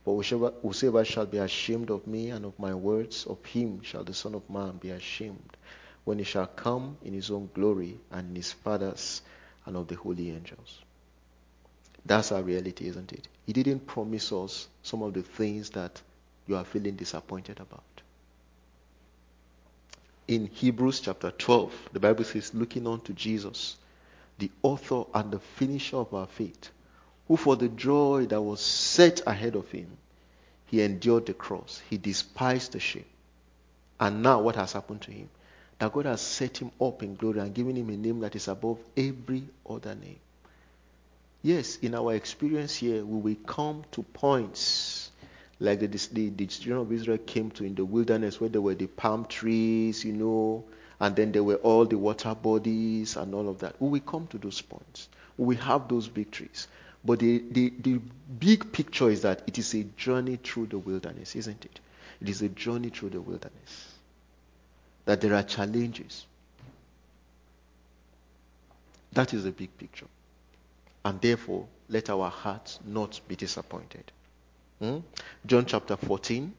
But whosoever, shall be ashamed of me and of my words, of him shall the Son of Man be ashamed when he shall come in his own glory and in his Father's and of the holy angels. That's our reality, isn't it? He didn't promise us some of the things that you are feeling disappointed about. In Hebrews chapter 12, the Bible says, looking on to Jesus, the author and the finisher of our faith, who for the joy that was set ahead of him, he endured the cross, he despised the shame. And now what has happened to him? that God has set him up in glory and given him a name that is above every other name. Yes, in our experience here, we will come to points like the, the, the children of Israel came to in the wilderness where there were the palm trees, you know, and then there were all the water bodies and all of that. We will come to those points. We have those victories. But the, the, the big picture is that it is a journey through the wilderness, isn't it? It is a journey through the wilderness that there are challenges. That is the big picture. And therefore, let our hearts not be disappointed. Hmm? John chapter 14,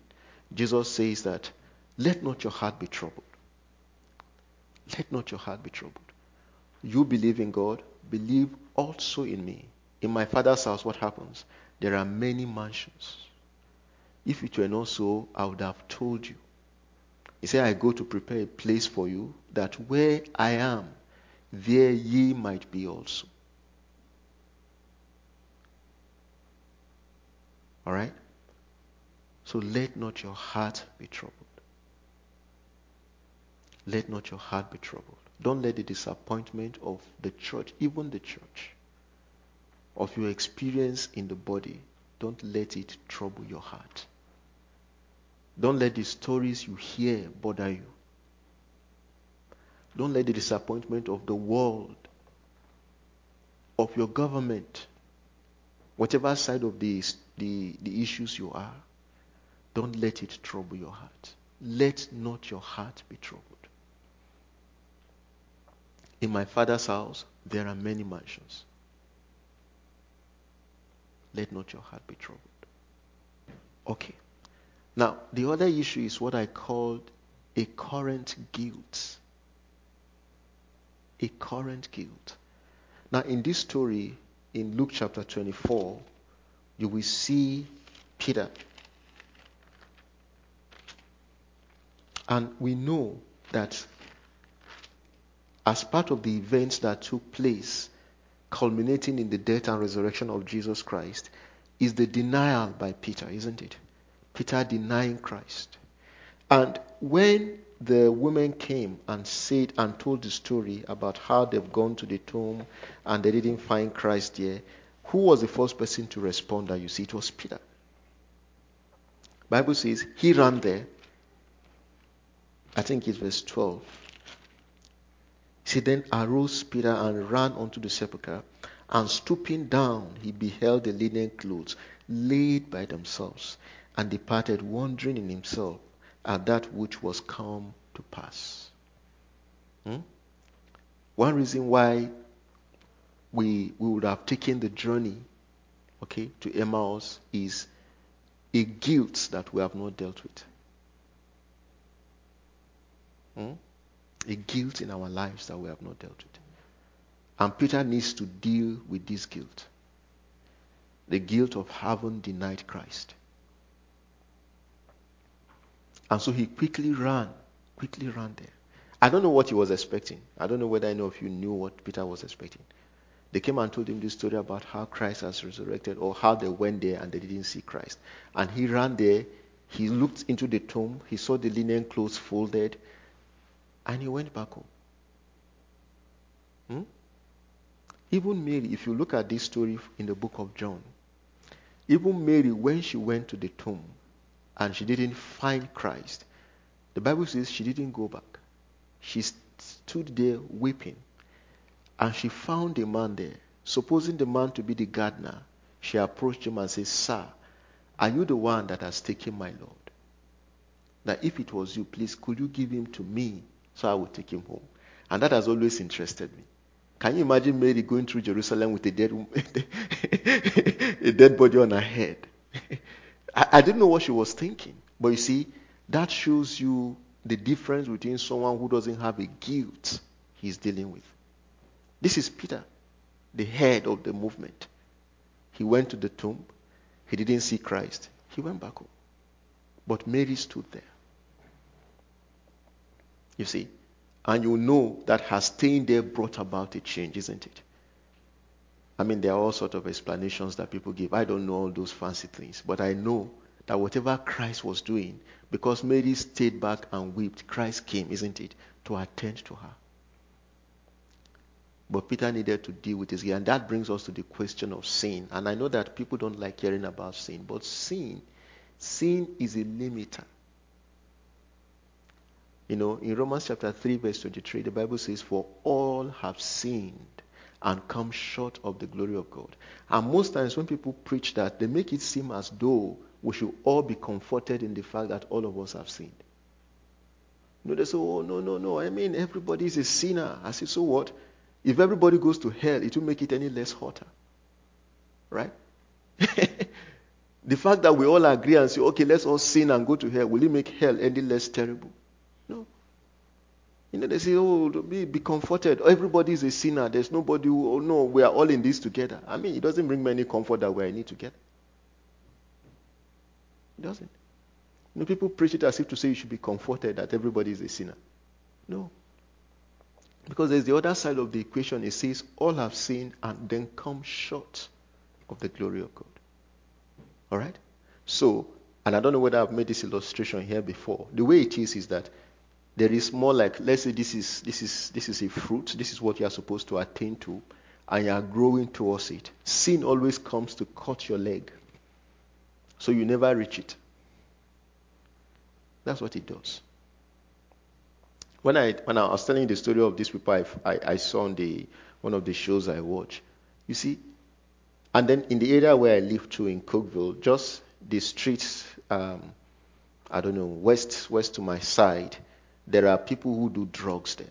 Jesus says that, let not your heart be troubled. Let not your heart be troubled. You believe in God, believe also in me. In my Father's house, what happens? There are many mansions. If it were not so, I would have told you. He said, I go to prepare a place for you, that where I am, there ye might be also. All right? So let not your heart be troubled. Let not your heart be troubled. Don't let the disappointment of the church, even the church, of your experience in the body, don't let it trouble your heart. Don't let the stories you hear bother you. Don't let the disappointment of the world, of your government, whatever side of the, the, the issues you are, don't let it trouble your heart. Let not your heart be troubled. In my father's house, there are many mansions. Let not your heart be troubled. Okay. Now, the other issue is what I called a current guilt. A current guilt. Now, in this story, in Luke chapter 24, you will see Peter. And we know that as part of the events that took place, culminating in the death and resurrection of Jesus Christ, is the denial by Peter, isn't it? Peter denying Christ. And when the women came and said and told the story about how they've gone to the tomb and they didn't find Christ there, who was the first person to respond that you see? It was Peter. Bible says he ran there. I think it's verse 12. He then arose Peter and ran unto the sepulchre, and stooping down, he beheld the linen clothes laid by themselves, and departed, wondering in himself at that which was come to pass. Hmm? One reason why we, we would have taken the journey, okay, to Emmaus is a guilt that we have not dealt with. Hmm? A guilt in our lives that we have not dealt with. And Peter needs to deal with this guilt the guilt of having denied Christ. And so he quickly ran, quickly ran there. I don't know what he was expecting. I don't know whether any of you knew what Peter was expecting. They came and told him this story about how Christ has resurrected or how they went there and they didn't see Christ. And he ran there. He looked into the tomb. He saw the linen clothes folded. And he went back home. Hmm? Even Mary, if you look at this story in the book of John, even Mary, when she went to the tomb and she didn't find Christ, the Bible says she didn't go back. She stood there weeping. And she found a man there. Supposing the man to be the gardener, she approached him and said, Sir, are you the one that has taken my Lord? That if it was you, please, could you give him to me so I will take him home. And that has always interested me. Can you imagine Mary going through Jerusalem with a dead, a dead body on her head? I, I didn't know what she was thinking. But you see, that shows you the difference between someone who doesn't have a guilt he's dealing with. This is Peter, the head of the movement. He went to the tomb. He didn't see Christ. He went back home. But Mary stood there. You see? And you know that her staying there brought about a change, isn't it? I mean, there are all sorts of explanations that people give. I don't know all those fancy things, but I know that whatever Christ was doing, because Mary stayed back and wept, Christ came, isn't it, to attend to her. But Peter needed to deal with this, and that brings us to the question of sin. And I know that people don't like hearing about sin, but sin, sin is a limiter. You know, in Romans chapter 3, verse 23, the Bible says, For all have sinned and come short of the glory of God. And most times when people preach that, they make it seem as though we should all be comforted in the fact that all of us have sinned. You know, they say, Oh, no, no, no. I mean, everybody is a sinner. I say, So what? If everybody goes to hell, it will make it any less hotter. Right? the fact that we all agree and say, okay, let's all sin and go to hell, will it make hell any less terrible? You know, they say, oh, be, be comforted. Everybody is a sinner. There's nobody who, oh, no, we are all in this together. I mean, it doesn't bring me any comfort that we're in it together. It doesn't. You know, people preach it as if to say you should be comforted that everybody is a sinner. No. Because there's the other side of the equation. It says, all have sinned and then come short of the glory of God. All right? So, and I don't know whether I've made this illustration here before. The way it is is that there is more like let's say this is this is this is a fruit this is what you are supposed to attain to and you are growing towards it. Sin always comes to cut your leg. So you never reach it. That's what it does. When i when i was telling the story of this people I, I, I saw on the one of the shows i watch you see and then in the area where i live too in cookeville just the streets um, i don't know west west to my side there are people who do drugs there.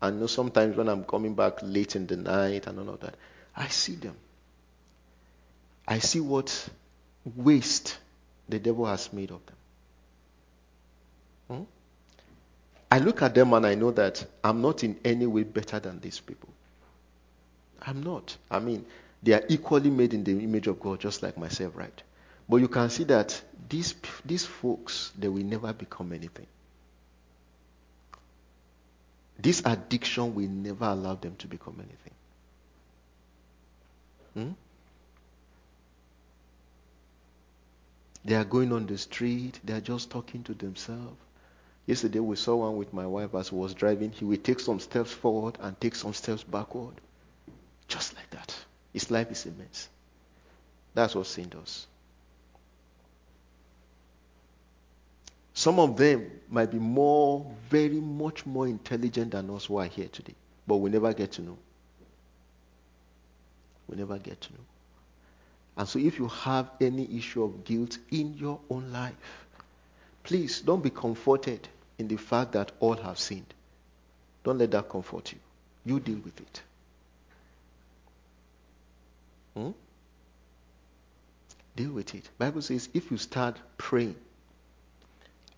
I know sometimes when I'm coming back late in the night and all of that, I see them. I see what waste the devil has made of them. Hmm? I look at them and I know that I'm not in any way better than these people. I'm not. I mean, they are equally made in the image of God, just like myself, right? But you can see that these, these folks, they will never become anything. This addiction will never allow them to become anything. Hmm? They are going on the street, they are just talking to themselves. Yesterday we saw one with my wife as was driving. He will take some steps forward and take some steps backward. Just like that. His life is immense. That's what sin does. Some of them might be more, very much more intelligent than us who are here today, but we never get to know. We never get to know. And so, if you have any issue of guilt in your own life, please don't be comforted in the fact that all have sinned. Don't let that comfort you. You deal with it. Hmm? Deal with it. Bible says if you start praying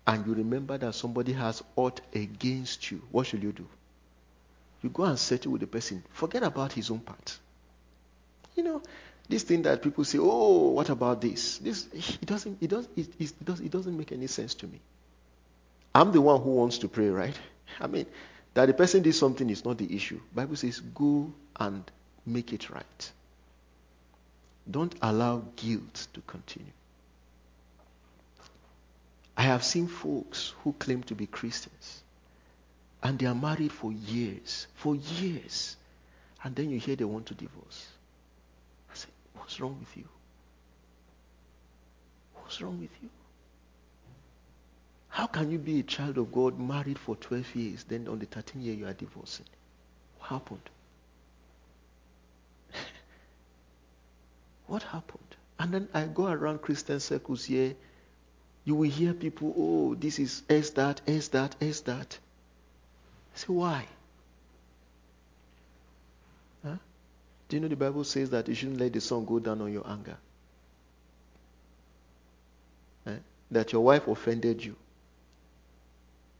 and you remember that somebody has ought against you, what should you do? You go and settle with the person. Forget about his own part. You know, this thing that people say, "Oh, what about this?" This it doesn't it does it, it does it doesn't make any sense to me. I'm the one who wants to pray, right? I mean, that the person did something is not the issue. Bible says, "Go and make it right." Don't allow guilt to continue. I have seen folks who claim to be Christians and they are married for years, for years, and then you hear they want to divorce. I say, What's wrong with you? What's wrong with you? How can you be a child of God married for 12 years, then on the 13th year you are divorcing? What happened? what happened? And then I go around Christian circles here. You will hear people, oh, this is S that, S that, S that. Say, why? Huh? Do you know the Bible says that you shouldn't let the sun go down on your anger? Eh? That your wife offended you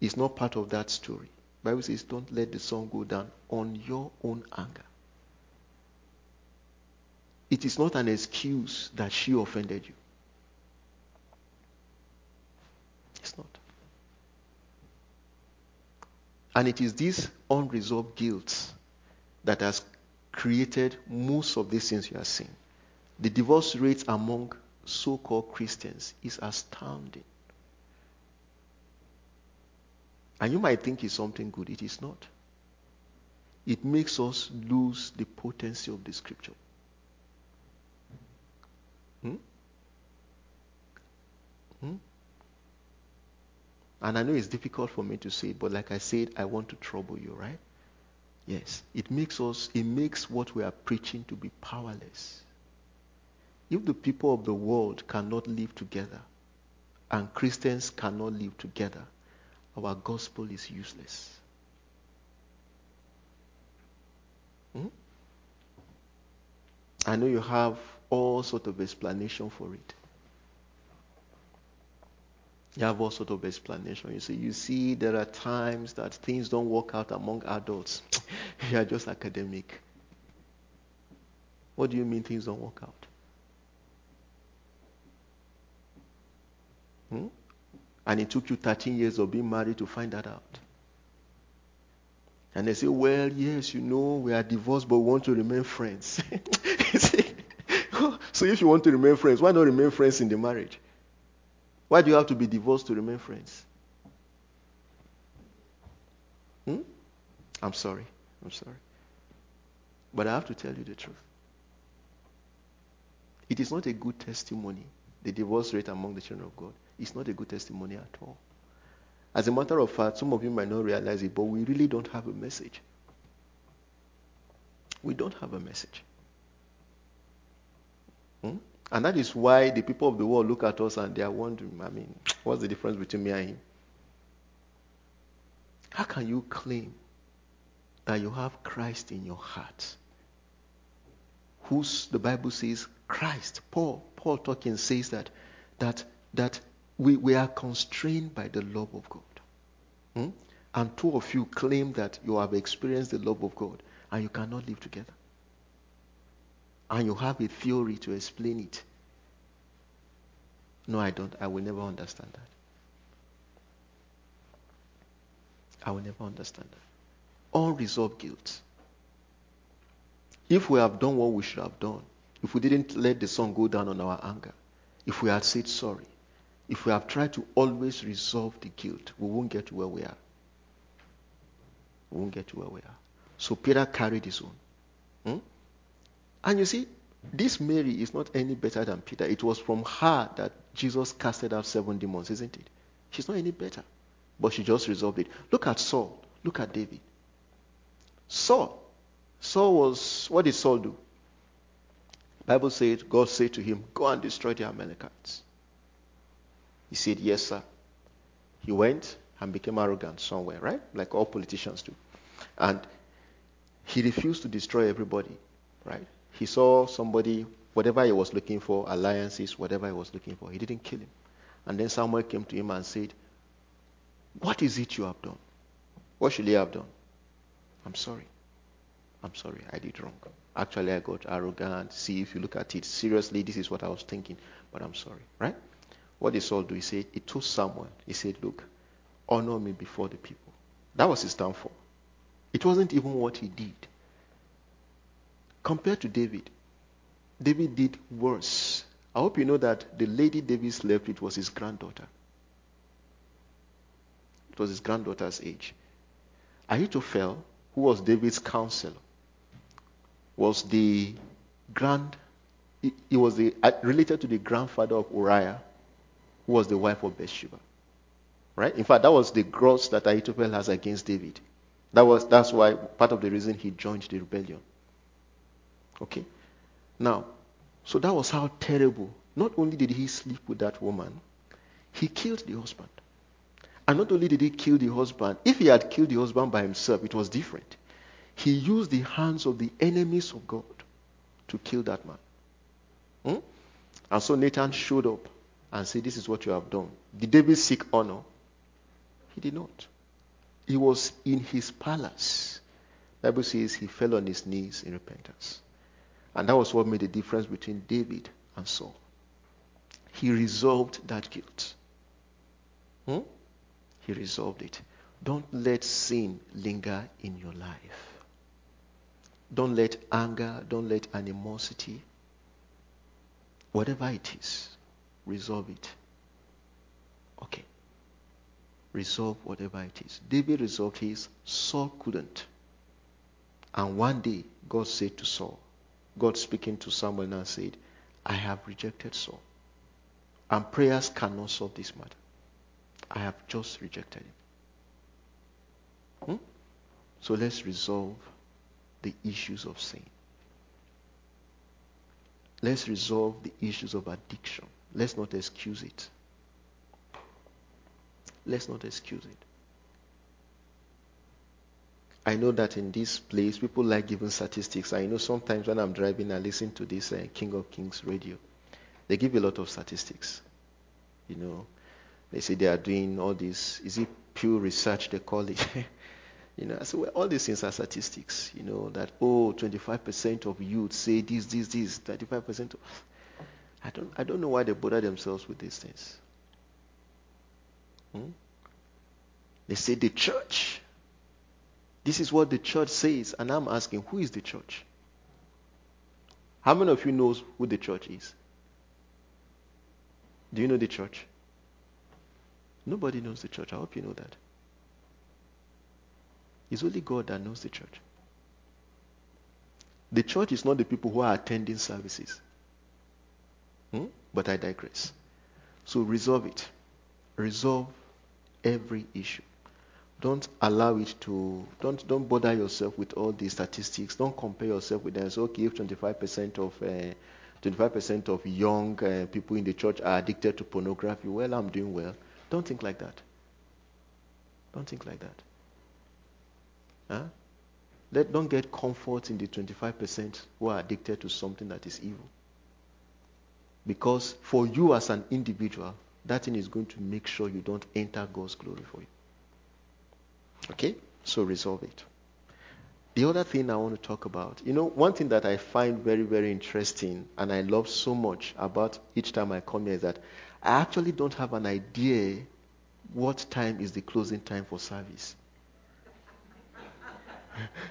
is not part of that story. Bible says, don't let the sun go down on your own anger. It is not an excuse that she offended you. It's not. And it is this unresolved guilt that has created most of these things you are seeing. The divorce rate among so called Christians is astounding. And you might think it's something good. It is not. It makes us lose the potency of the scripture. Hmm? And I know it's difficult for me to say it, but like I said, I want to trouble you, right? Yes. It makes us, it makes what we are preaching to be powerless. If the people of the world cannot live together and Christians cannot live together, our gospel is useless. Hmm? I know you have all sort of explanation for it. You have all sort of explanation. You see, you see, there are times that things don't work out among adults. you are just academic. What do you mean things don't work out? Hmm? And it took you 13 years of being married to find that out. And they say, well, yes, you know, we are divorced, but we want to remain friends. so if you want to remain friends, why not remain friends in the marriage? Why do you have to be divorced to remain friends? Hmm? I'm sorry. I'm sorry. But I have to tell you the truth. It is not a good testimony, the divorce rate among the children of God. It's not a good testimony at all. As a matter of fact, some of you might not realize it, but we really don't have a message. We don't have a message. Hmm? And that is why the people of the world look at us and they are wondering, I mean, what's the difference between me and him? How can you claim that you have Christ in your heart? Whose the Bible says Christ. Paul, Paul talking says that that that we, we are constrained by the love of God. Hmm? And two of you claim that you have experienced the love of God and you cannot live together and you have a theory to explain it. No, I don't. I will never understand that. I will never understand that. Unresolved guilt. If we have done what we should have done, if we didn't let the sun go down on our anger, if we had said sorry, If we have tried to always resolve the guilt, we won't get to where we are. We won't get to where we are. So Peter carried his own. Hmm? And you see, this Mary is not any better than Peter. It was from her that Jesus casted out seven demons, isn't it? She's not any better. But she just resolved it. Look at Saul. Look at David. Saul. Saul was, what did Saul do? Bible said, God said to him, go and destroy the Amalekites. He said, yes, sir. He went and became arrogant somewhere, right? Like all politicians do. And he refused to destroy everybody, right? He saw somebody, whatever he was looking for, alliances, whatever he was looking for, he didn't kill him. And then someone came to him and said, What is it you have done? What should he have done? I'm sorry. I'm sorry, I did wrong. Actually, I got arrogant. See, if you look at it seriously, this is what I was thinking, but I'm sorry, right? What did Saul do? He said, He told Samuel, He said, Look, honor me before the people. That was his downfall. It wasn't even what he did. Compared to David, David did worse. I hope you know that the lady David slept with was his granddaughter. It was his granddaughter's age. Ahithophel, who was David's counselor, was the grand, he, was the, uh, related to the grandfather of Uriah, who was the wife of Bathsheba. Right? In fact, that was the grudge that Ahithophel has against David. That was, that's why part of the reason he joined the rebellion. Okay? Now, so that was how terrible. Not only did he sleep with that woman, he killed the husband. And not only did he kill the husband, if he had killed the husband by himself, it was different. He used the hands of the enemies of God to kill that man. Hmm? And so Nathan showed up and said, This is what you have done. Did David seek honor? He did not. He was in his palace. Bible says he fell on his knees in repentance. And that was what made the difference between David and Saul. He resolved that guilt. Hmm? He resolved it. Don't let sin linger in your life. Don't let anger, don't let animosity, whatever it is, resolve it. Okay. Resolve whatever it is. David resolved his, Saul couldn't. And one day, God said to Saul, God speaking to Samuel and said, I have rejected Saul. And prayers cannot solve this matter. I have just rejected him. Hmm? So let's resolve the issues of sin. Let's resolve the issues of addiction. Let's not excuse it. Let's not excuse it. I know that in this place, people like giving statistics. I know sometimes when I'm driving, I listen to this uh, King of Kings radio. They give a lot of statistics. You know, they say they are doing all this. Is it pure research they call it? you know, so well, all these things are statistics. You know that oh, 25% of youth say this, this, this. 35% of I don't, I don't know why they bother themselves with these things. Hmm? They say the church. This is what the church says, and I'm asking, who is the church? How many of you knows who the church is? Do you know the church? Nobody knows the church. I hope you know that. It's only God that knows the church. The church is not the people who are attending services. Hmm? But I digress. So resolve it. Resolve every issue. Don't allow it to don't don't bother yourself with all these statistics. Don't compare yourself with them. So okay, if 25% of uh, 25% of young uh, people in the church are addicted to pornography, well, I'm doing well. Don't think like that. Don't think like that. Huh? Let, don't get comfort in the 25% who are addicted to something that is evil. Because for you as an individual, that thing is going to make sure you don't enter God's glory for you. Okay? So resolve it. The other thing I want to talk about, you know, one thing that I find very, very interesting and I love so much about each time I come here is that I actually don't have an idea what time is the closing time for service.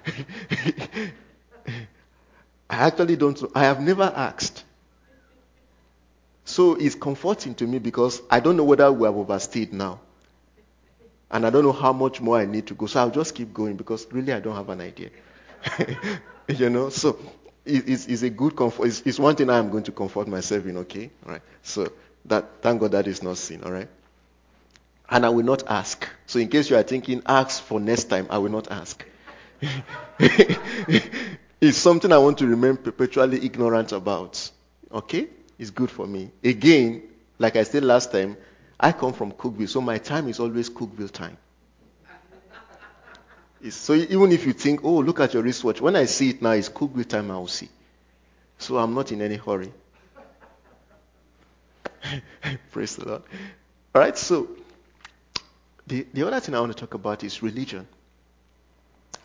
I actually don't I have never asked. So it's comforting to me because I don't know whether we have overstayed now. And I don't know how much more I need to go. So I'll just keep going because really I don't have an idea. you know, so it's, it's a good comfort. It's, it's, one thing I'm going to comfort myself in, okay? All right. So that, thank God that is not sin, all right? And I will not ask. So in case you are thinking, ask for next time, I will not ask. it's something I want to remain perpetually ignorant about. Okay? It's good for me. Again, like I said last time, I come from Cookville, so my time is always Cookville time. so even if you think, oh, look at your wristwatch, when I see it now, it's Cookville time, I will see. So I'm not in any hurry. Praise the Lord. All right, so the, the other thing I want to talk about is religion.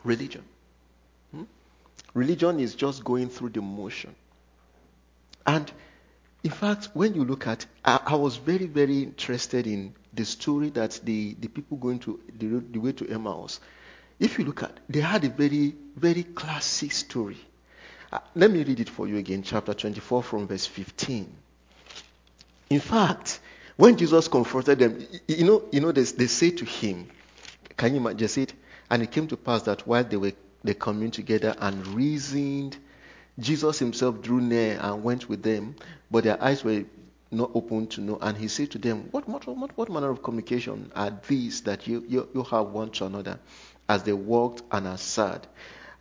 Religion. Hmm? Religion is just going through the motion. And in fact, when you look at, I, I, was very, very interested in the story that the, the people going to the, the way to Emmaus. If you look at, they had a very, very classic story. Uh, let me read it for you again, chapter 24 from verse 15. In fact, when Jesus confronted them, you know, you know, they, they say to him, can you imagine? It? And it came to pass that while they were they communed together and reasoned Jesus himself drew near and went with them, but their eyes were not open to know. And he said to them, What, what, what, manner of communication are these that you, you, you have one to another? As they walked and are sad.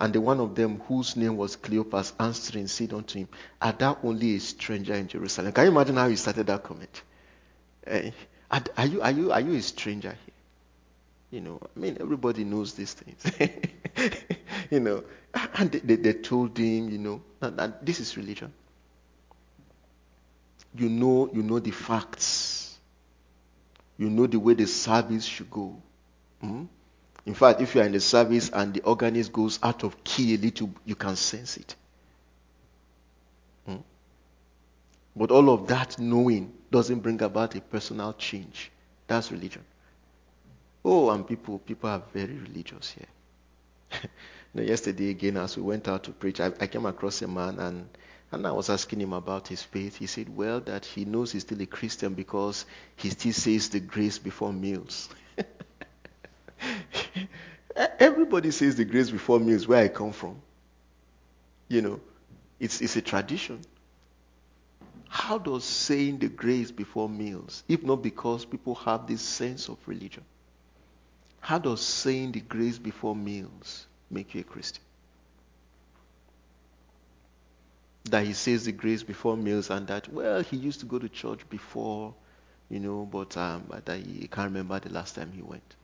And the one of them whose name was Cleopas answering said unto him, Art thou only a stranger in Jerusalem? Can you imagine how he started that comment? Uh, are, you, are, you, are you a stranger here? You know, I mean, everybody knows these things. you know, and they, they, they told him, you know, that, that this is religion. You know, you know the facts. You know the way the service should go. Hmm? In fact, if you are in the service and the organist goes out of key a little, you can sense it. Hmm? But all of that knowing doesn't bring about a personal change. That's religion. Oh, and people, people are very religious here. you know, yesterday again, as we went out to preach, I, I came across a man and and I was asking him about his faith. He said, well, that he knows he's still a Christian because he still says the grace before meals. Everybody says the grace before meals where I come from. You know, it's, it's a tradition. How does saying the grace before meals, if not because people have this sense of religion, how does saying the grace before meals make you a Christian? That he says the grace before meals and that, well, he used to go to church before, you know, but um, that he can't remember the last time he went.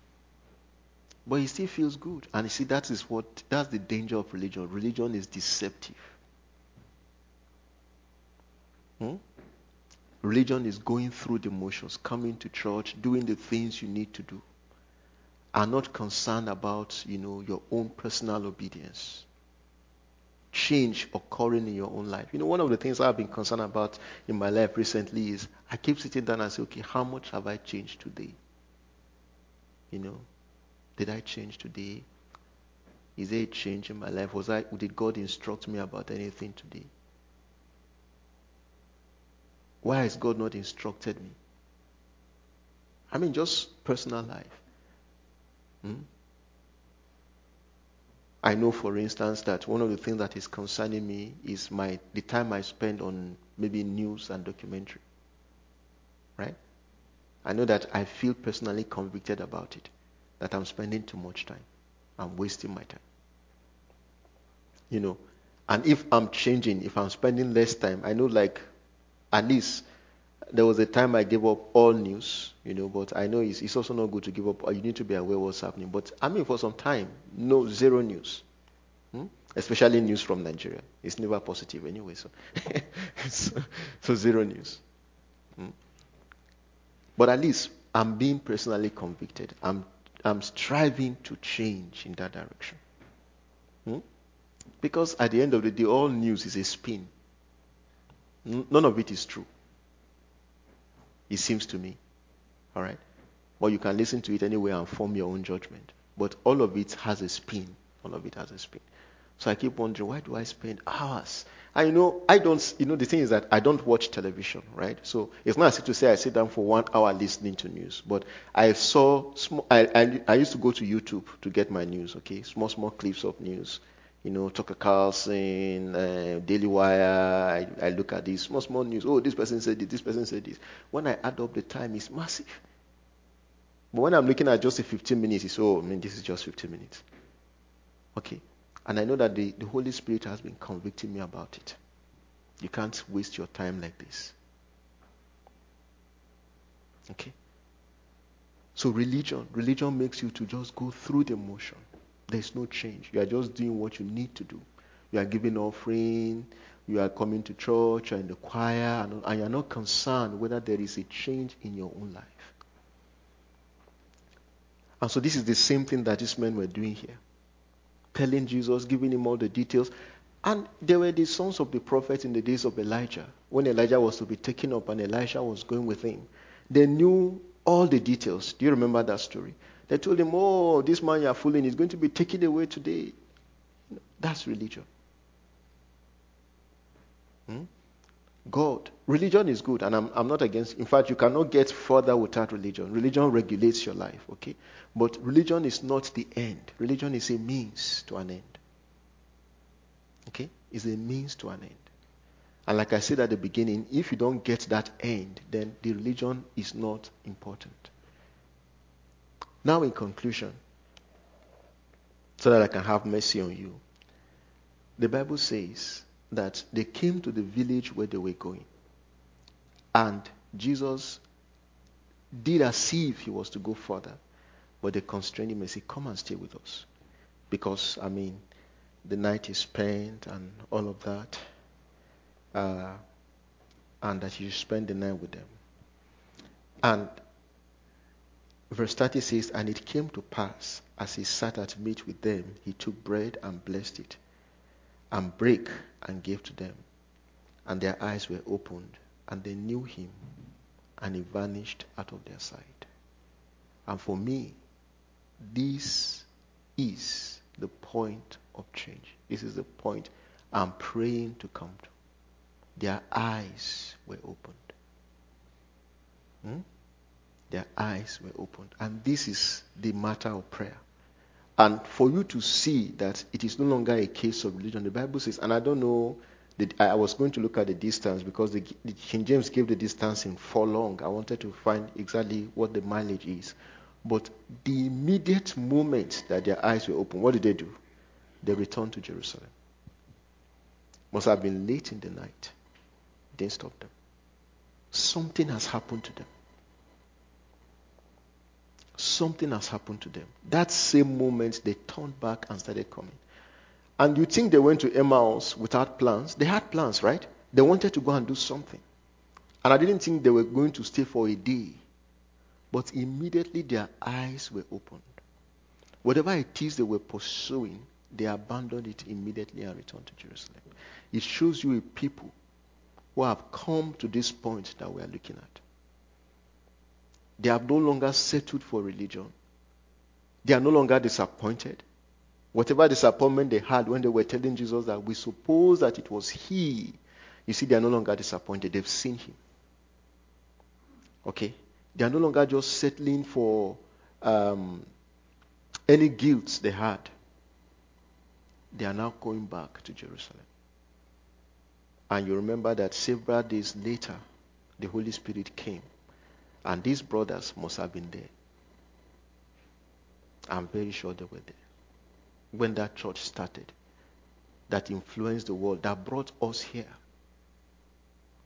But he still feels good. And you see, that is what, that's the danger of religion. Religion is deceptive. Hmm? Religion is going through the motions, coming to church, doing the things you need to do are not concerned about, you know, your own personal obedience. Change occurring in your own life. You know, one of the things I've been concerned about in my life recently is I keep sitting down and say, okay, how much have I changed today? You know, did I change today? Is there a change in my life? Was I did God instruct me about anything today? Why has God not instructed me? I mean, just personal life. Hmm? I know, for instance, that one of the things that is concerning me is my the time I spend on maybe news and documentary. Right? I know that I feel personally convicted about it, that I'm spending too much time. I'm wasting my time. You know, and if I'm changing, if I'm spending less time, I know like at least there was a time I gave up all news, you know, but I know it's, it's also not good to give up. You need to be aware what's happening. But I mean, for some time, no zero news, hmm? especially news from Nigeria. It's never positive anyway. So, so, so, zero news. Hmm? But at least I'm being personally convicted. I'm I'm striving to change in that direction. Hmm? Because at the end of the day, all news is a spin. None of it is true. It seems to me. All right? But you can listen to it anyway and form your own judgment. But all of it has a spin. All of it has a spin. So I keep wondering, why do I spend hours? I know I don't. You know, the thing is that I don't watch television, right? So it's not as if to say I sit down for one hour listening to news. But I saw. I, I I used to go to YouTube to get my news. Okay, small small clips of news. You know, Tucker Carlson, uh, Daily Wire. I, I look at these small small news. Oh, this person said this. This person said this. When I add up the time, it's massive. But when I'm looking at just a 15 minutes, it's oh, I mean, this is just 15 minutes. Okay. And I know that the, the Holy Spirit has been convicting me about it. You can't waste your time like this. Okay? So, religion, religion makes you to just go through the motion. There's no change. You are just doing what you need to do. You are giving offering, you are coming to church, are in the choir, and, you are not concerned whether there is a change in your own life. And so, this is the same thing that these men were doing here telling Jesus, giving him all the details. And there were the sons of the prophets in the days of Elijah, when Elijah was to be taken up and Elisha was going with him. They knew all the details. Do you remember that story? They told him, Oh, this man you are fooling is going to be taken away today. That's religion. Hmm? God. Religion is good, and I'm, I'm not against. In fact, you cannot get further without religion. Religion regulates your life, okay? But religion is not the end. Religion is a means to an end. Okay? It's a means to an end. And like I said at the beginning, if you don't get that end, then the religion is not important. Now, in conclusion, so that I can have mercy on you, the Bible says that they came to the village where they were going. And Jesus did as if he was to go further. But they constrained him and said, Come and stay with us. Because, I mean, the night is spent and all of that. Uh, and that you spend the night with them. And verse 30 says, And it came to pass, as he sat at meat with them, he took bread and blessed it, and brake and gave to them. And their eyes were opened, and they knew him, and he vanished out of their sight. And for me, this is the point of change. This is the point I'm praying to come to. Their eyes were opened. Hmm? Their eyes were opened. And this is the matter of prayer. And for you to see that it is no longer a case of religion, the Bible says, and I don't know, I was going to look at the distance because the, the King James gave the distance in furlong. I wanted to find exactly what the mileage is. But the immediate moment that their eyes were open, what did they do? They returned to Jerusalem. Must have been late in the night. Didn't stop them. Something has happened to them. Something has happened to them. That same moment, they turned back and started coming. And you think they went to Emmaus without plans? They had plans, right? They wanted to go and do something. And I didn't think they were going to stay for a day. But immediately their eyes were opened. Whatever it is they were pursuing, they abandoned it immediately and returned to Jerusalem. It shows you a people who have come to this point that we are looking at. They have no longer settled for religion. They are no longer disappointed. Whatever disappointment they had when they were telling Jesus that we suppose that it was He, you see, they are no longer disappointed. They've seen Him. Okay? They are no longer just settling for um, any guilt they had. They are now going back to Jerusalem. And you remember that several days later, the Holy Spirit came. And these brothers must have been there. I'm very sure they were there. When that church started, that influenced the world, that brought us here,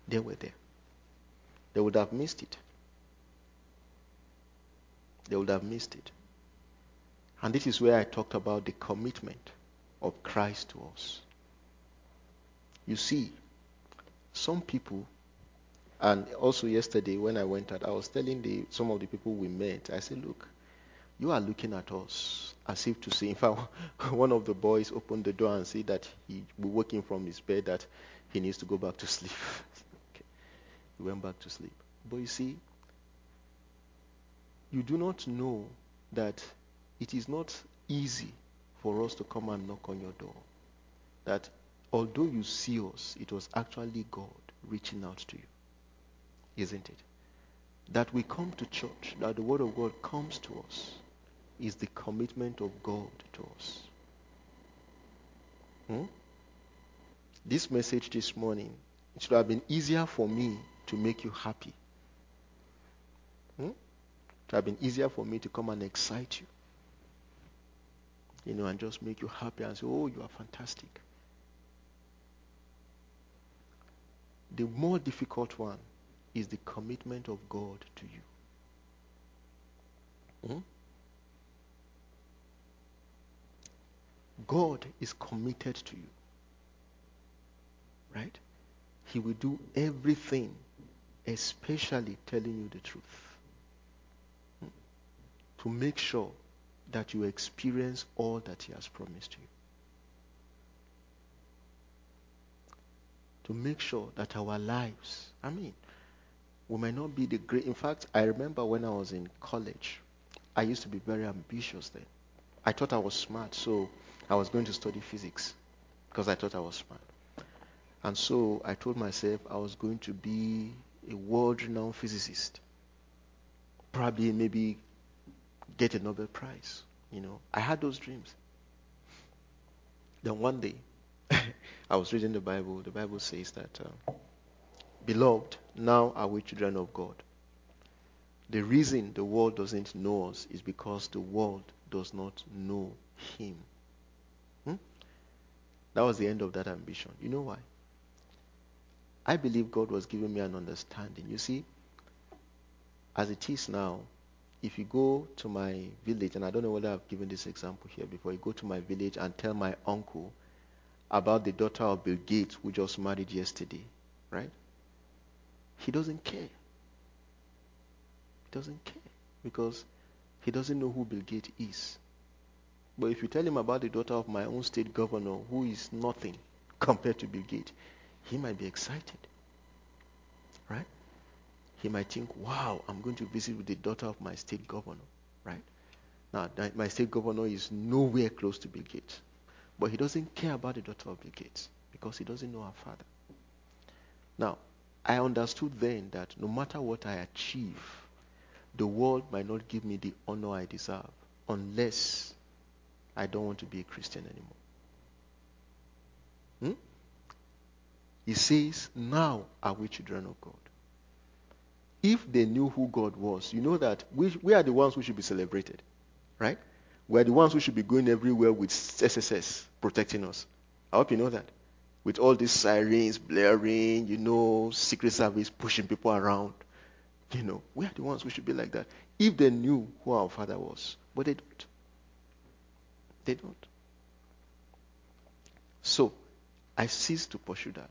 they were there. They would have missed it they would have missed it. And this is where I talked about the commitment of Christ to us. You see, some people, and also yesterday when I went out, I was telling the, some of the people we met, I said, look, you are looking at us as if to say, in fact, one of the boys opened the door and said that he was waking from his bed that he needs to go back to sleep. okay. He went back to sleep. But you see, you do not know that it is not easy for us to come and knock on your door. that although you see us, it was actually God reaching out to you. Isn't it? That we come to church, that the Word of God comes to us, is the commitment of God to us. Hmm? This message this morning, it should have been easier for me to make you happy. Hmm? It would have been easier for me to come and excite you. You know, and just make you happy and say, oh, you are fantastic. The more difficult one is the commitment of God to you. Hmm? God is committed to you. Right? He will do everything, especially telling you the truth. Hmm? To make sure that you experience all that He has promised you. To make sure that our lives, I mean, we might not be the great. In fact, I remember when I was in college, I used to be very ambitious then. I thought I was smart, so I was going to study physics because I thought I was smart. And so I told myself I was going to be a world renowned physicist. Probably maybe get a Nobel Prize. You know, I had those dreams. Then one day, I was reading the Bible. The Bible says that, uh, Beloved, now are we children of God. The reason the world doesn't know us is because the world does not know Him. Hmm? That was the end of that ambition. You know why? I believe God was giving me an understanding. You see, as it is now, if you go to my village, and I don't know whether I've given this example here before, you go to my village and tell my uncle about the daughter of Bill Gates who just married yesterday, right? He doesn't care. He doesn't care because he doesn't know who Bill Gates is. But if you tell him about the daughter of my own state governor who is nothing compared to Bill Gates, he might be excited. Right? He might think, wow, I'm going to visit with the daughter of my state governor. Right? Now, my state governor is nowhere close to Bill Gates. But he doesn't care about the daughter of Bill Gates because he doesn't know her father. Now, I understood then that no matter what I achieve, the world might not give me the honor I deserve unless I don't want to be a Christian anymore. Hmm? He says, Now are we children of God. If they knew who God was, you know that we, we are the ones who should be celebrated. Right? We are the ones who should be going everywhere with SSS protecting us. I hope you know that. With all these sirens blaring, you know, Secret Service pushing people around. You know, we are the ones who should be like that. If they knew who our Father was. But they don't. They don't. So, I cease to pursue that.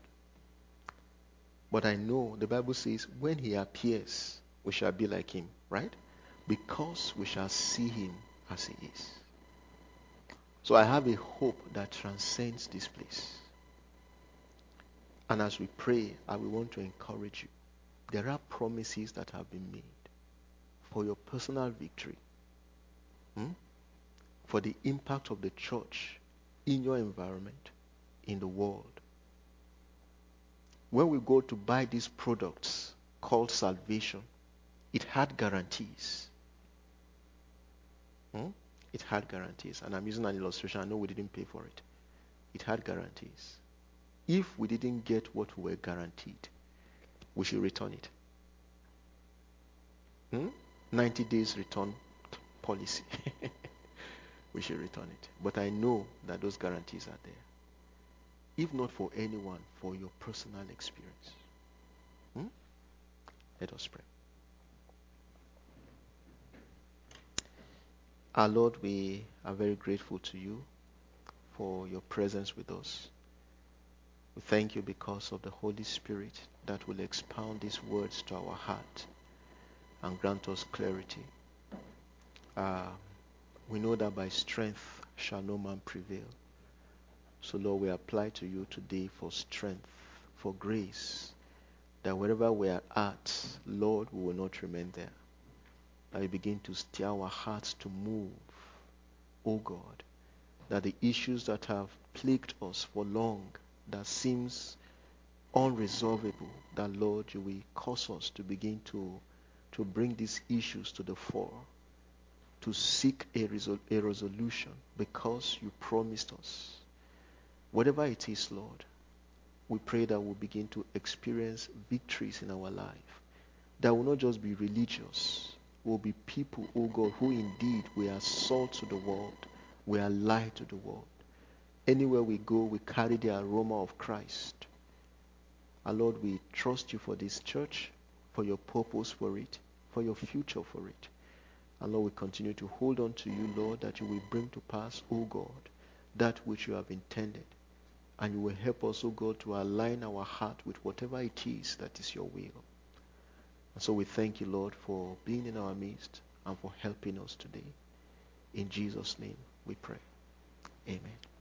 But I know the Bible says when he appears, we shall be like him, right? Because we shall see him as he is. So I have a hope that transcends this place. And as we pray, I will want to encourage you. There are promises that have been made for your personal victory, hmm? for the impact of the church in your environment, in the world. When we go to buy these products called salvation, it had guarantees. Hmm? It had guarantees. And I'm using an illustration. I know we didn't pay for it. It had guarantees. If we didn't get what we were guaranteed, we should return it. Hmm? 90 days return policy. we should return it. But I know that those guarantees are there. If not for anyone, for your personal experience. Hmm? Let us pray. Our Lord, we are very grateful to you for your presence with us. We thank you because of the Holy Spirit that will expound these words to our heart and grant us clarity. Uh, we know that by strength shall no man prevail. So, Lord, we apply to you today for strength, for grace, that wherever we are at, Lord, we will not remain there. That we begin to stir our hearts to move, O oh God, that the issues that have plagued us for long, that seems unresolvable, that Lord, you will cause us to begin to, to bring these issues to the fore, to seek a, resol- a resolution because you promised us. Whatever it is, Lord, we pray that we'll begin to experience victories in our life. That will not just be religious, will be people, oh God, who indeed we are salt to the world, we are light to the world. Anywhere we go, we carry the aroma of Christ. Our Lord, we trust you for this church, for your purpose for it, for your future for it. And Lord, we continue to hold on to you, Lord, that you will bring to pass, O God, that which you have intended. And you will help us, O God, to align our heart with whatever it is that is your will. And so we thank you, Lord, for being in our midst and for helping us today. In Jesus' name we pray. Amen.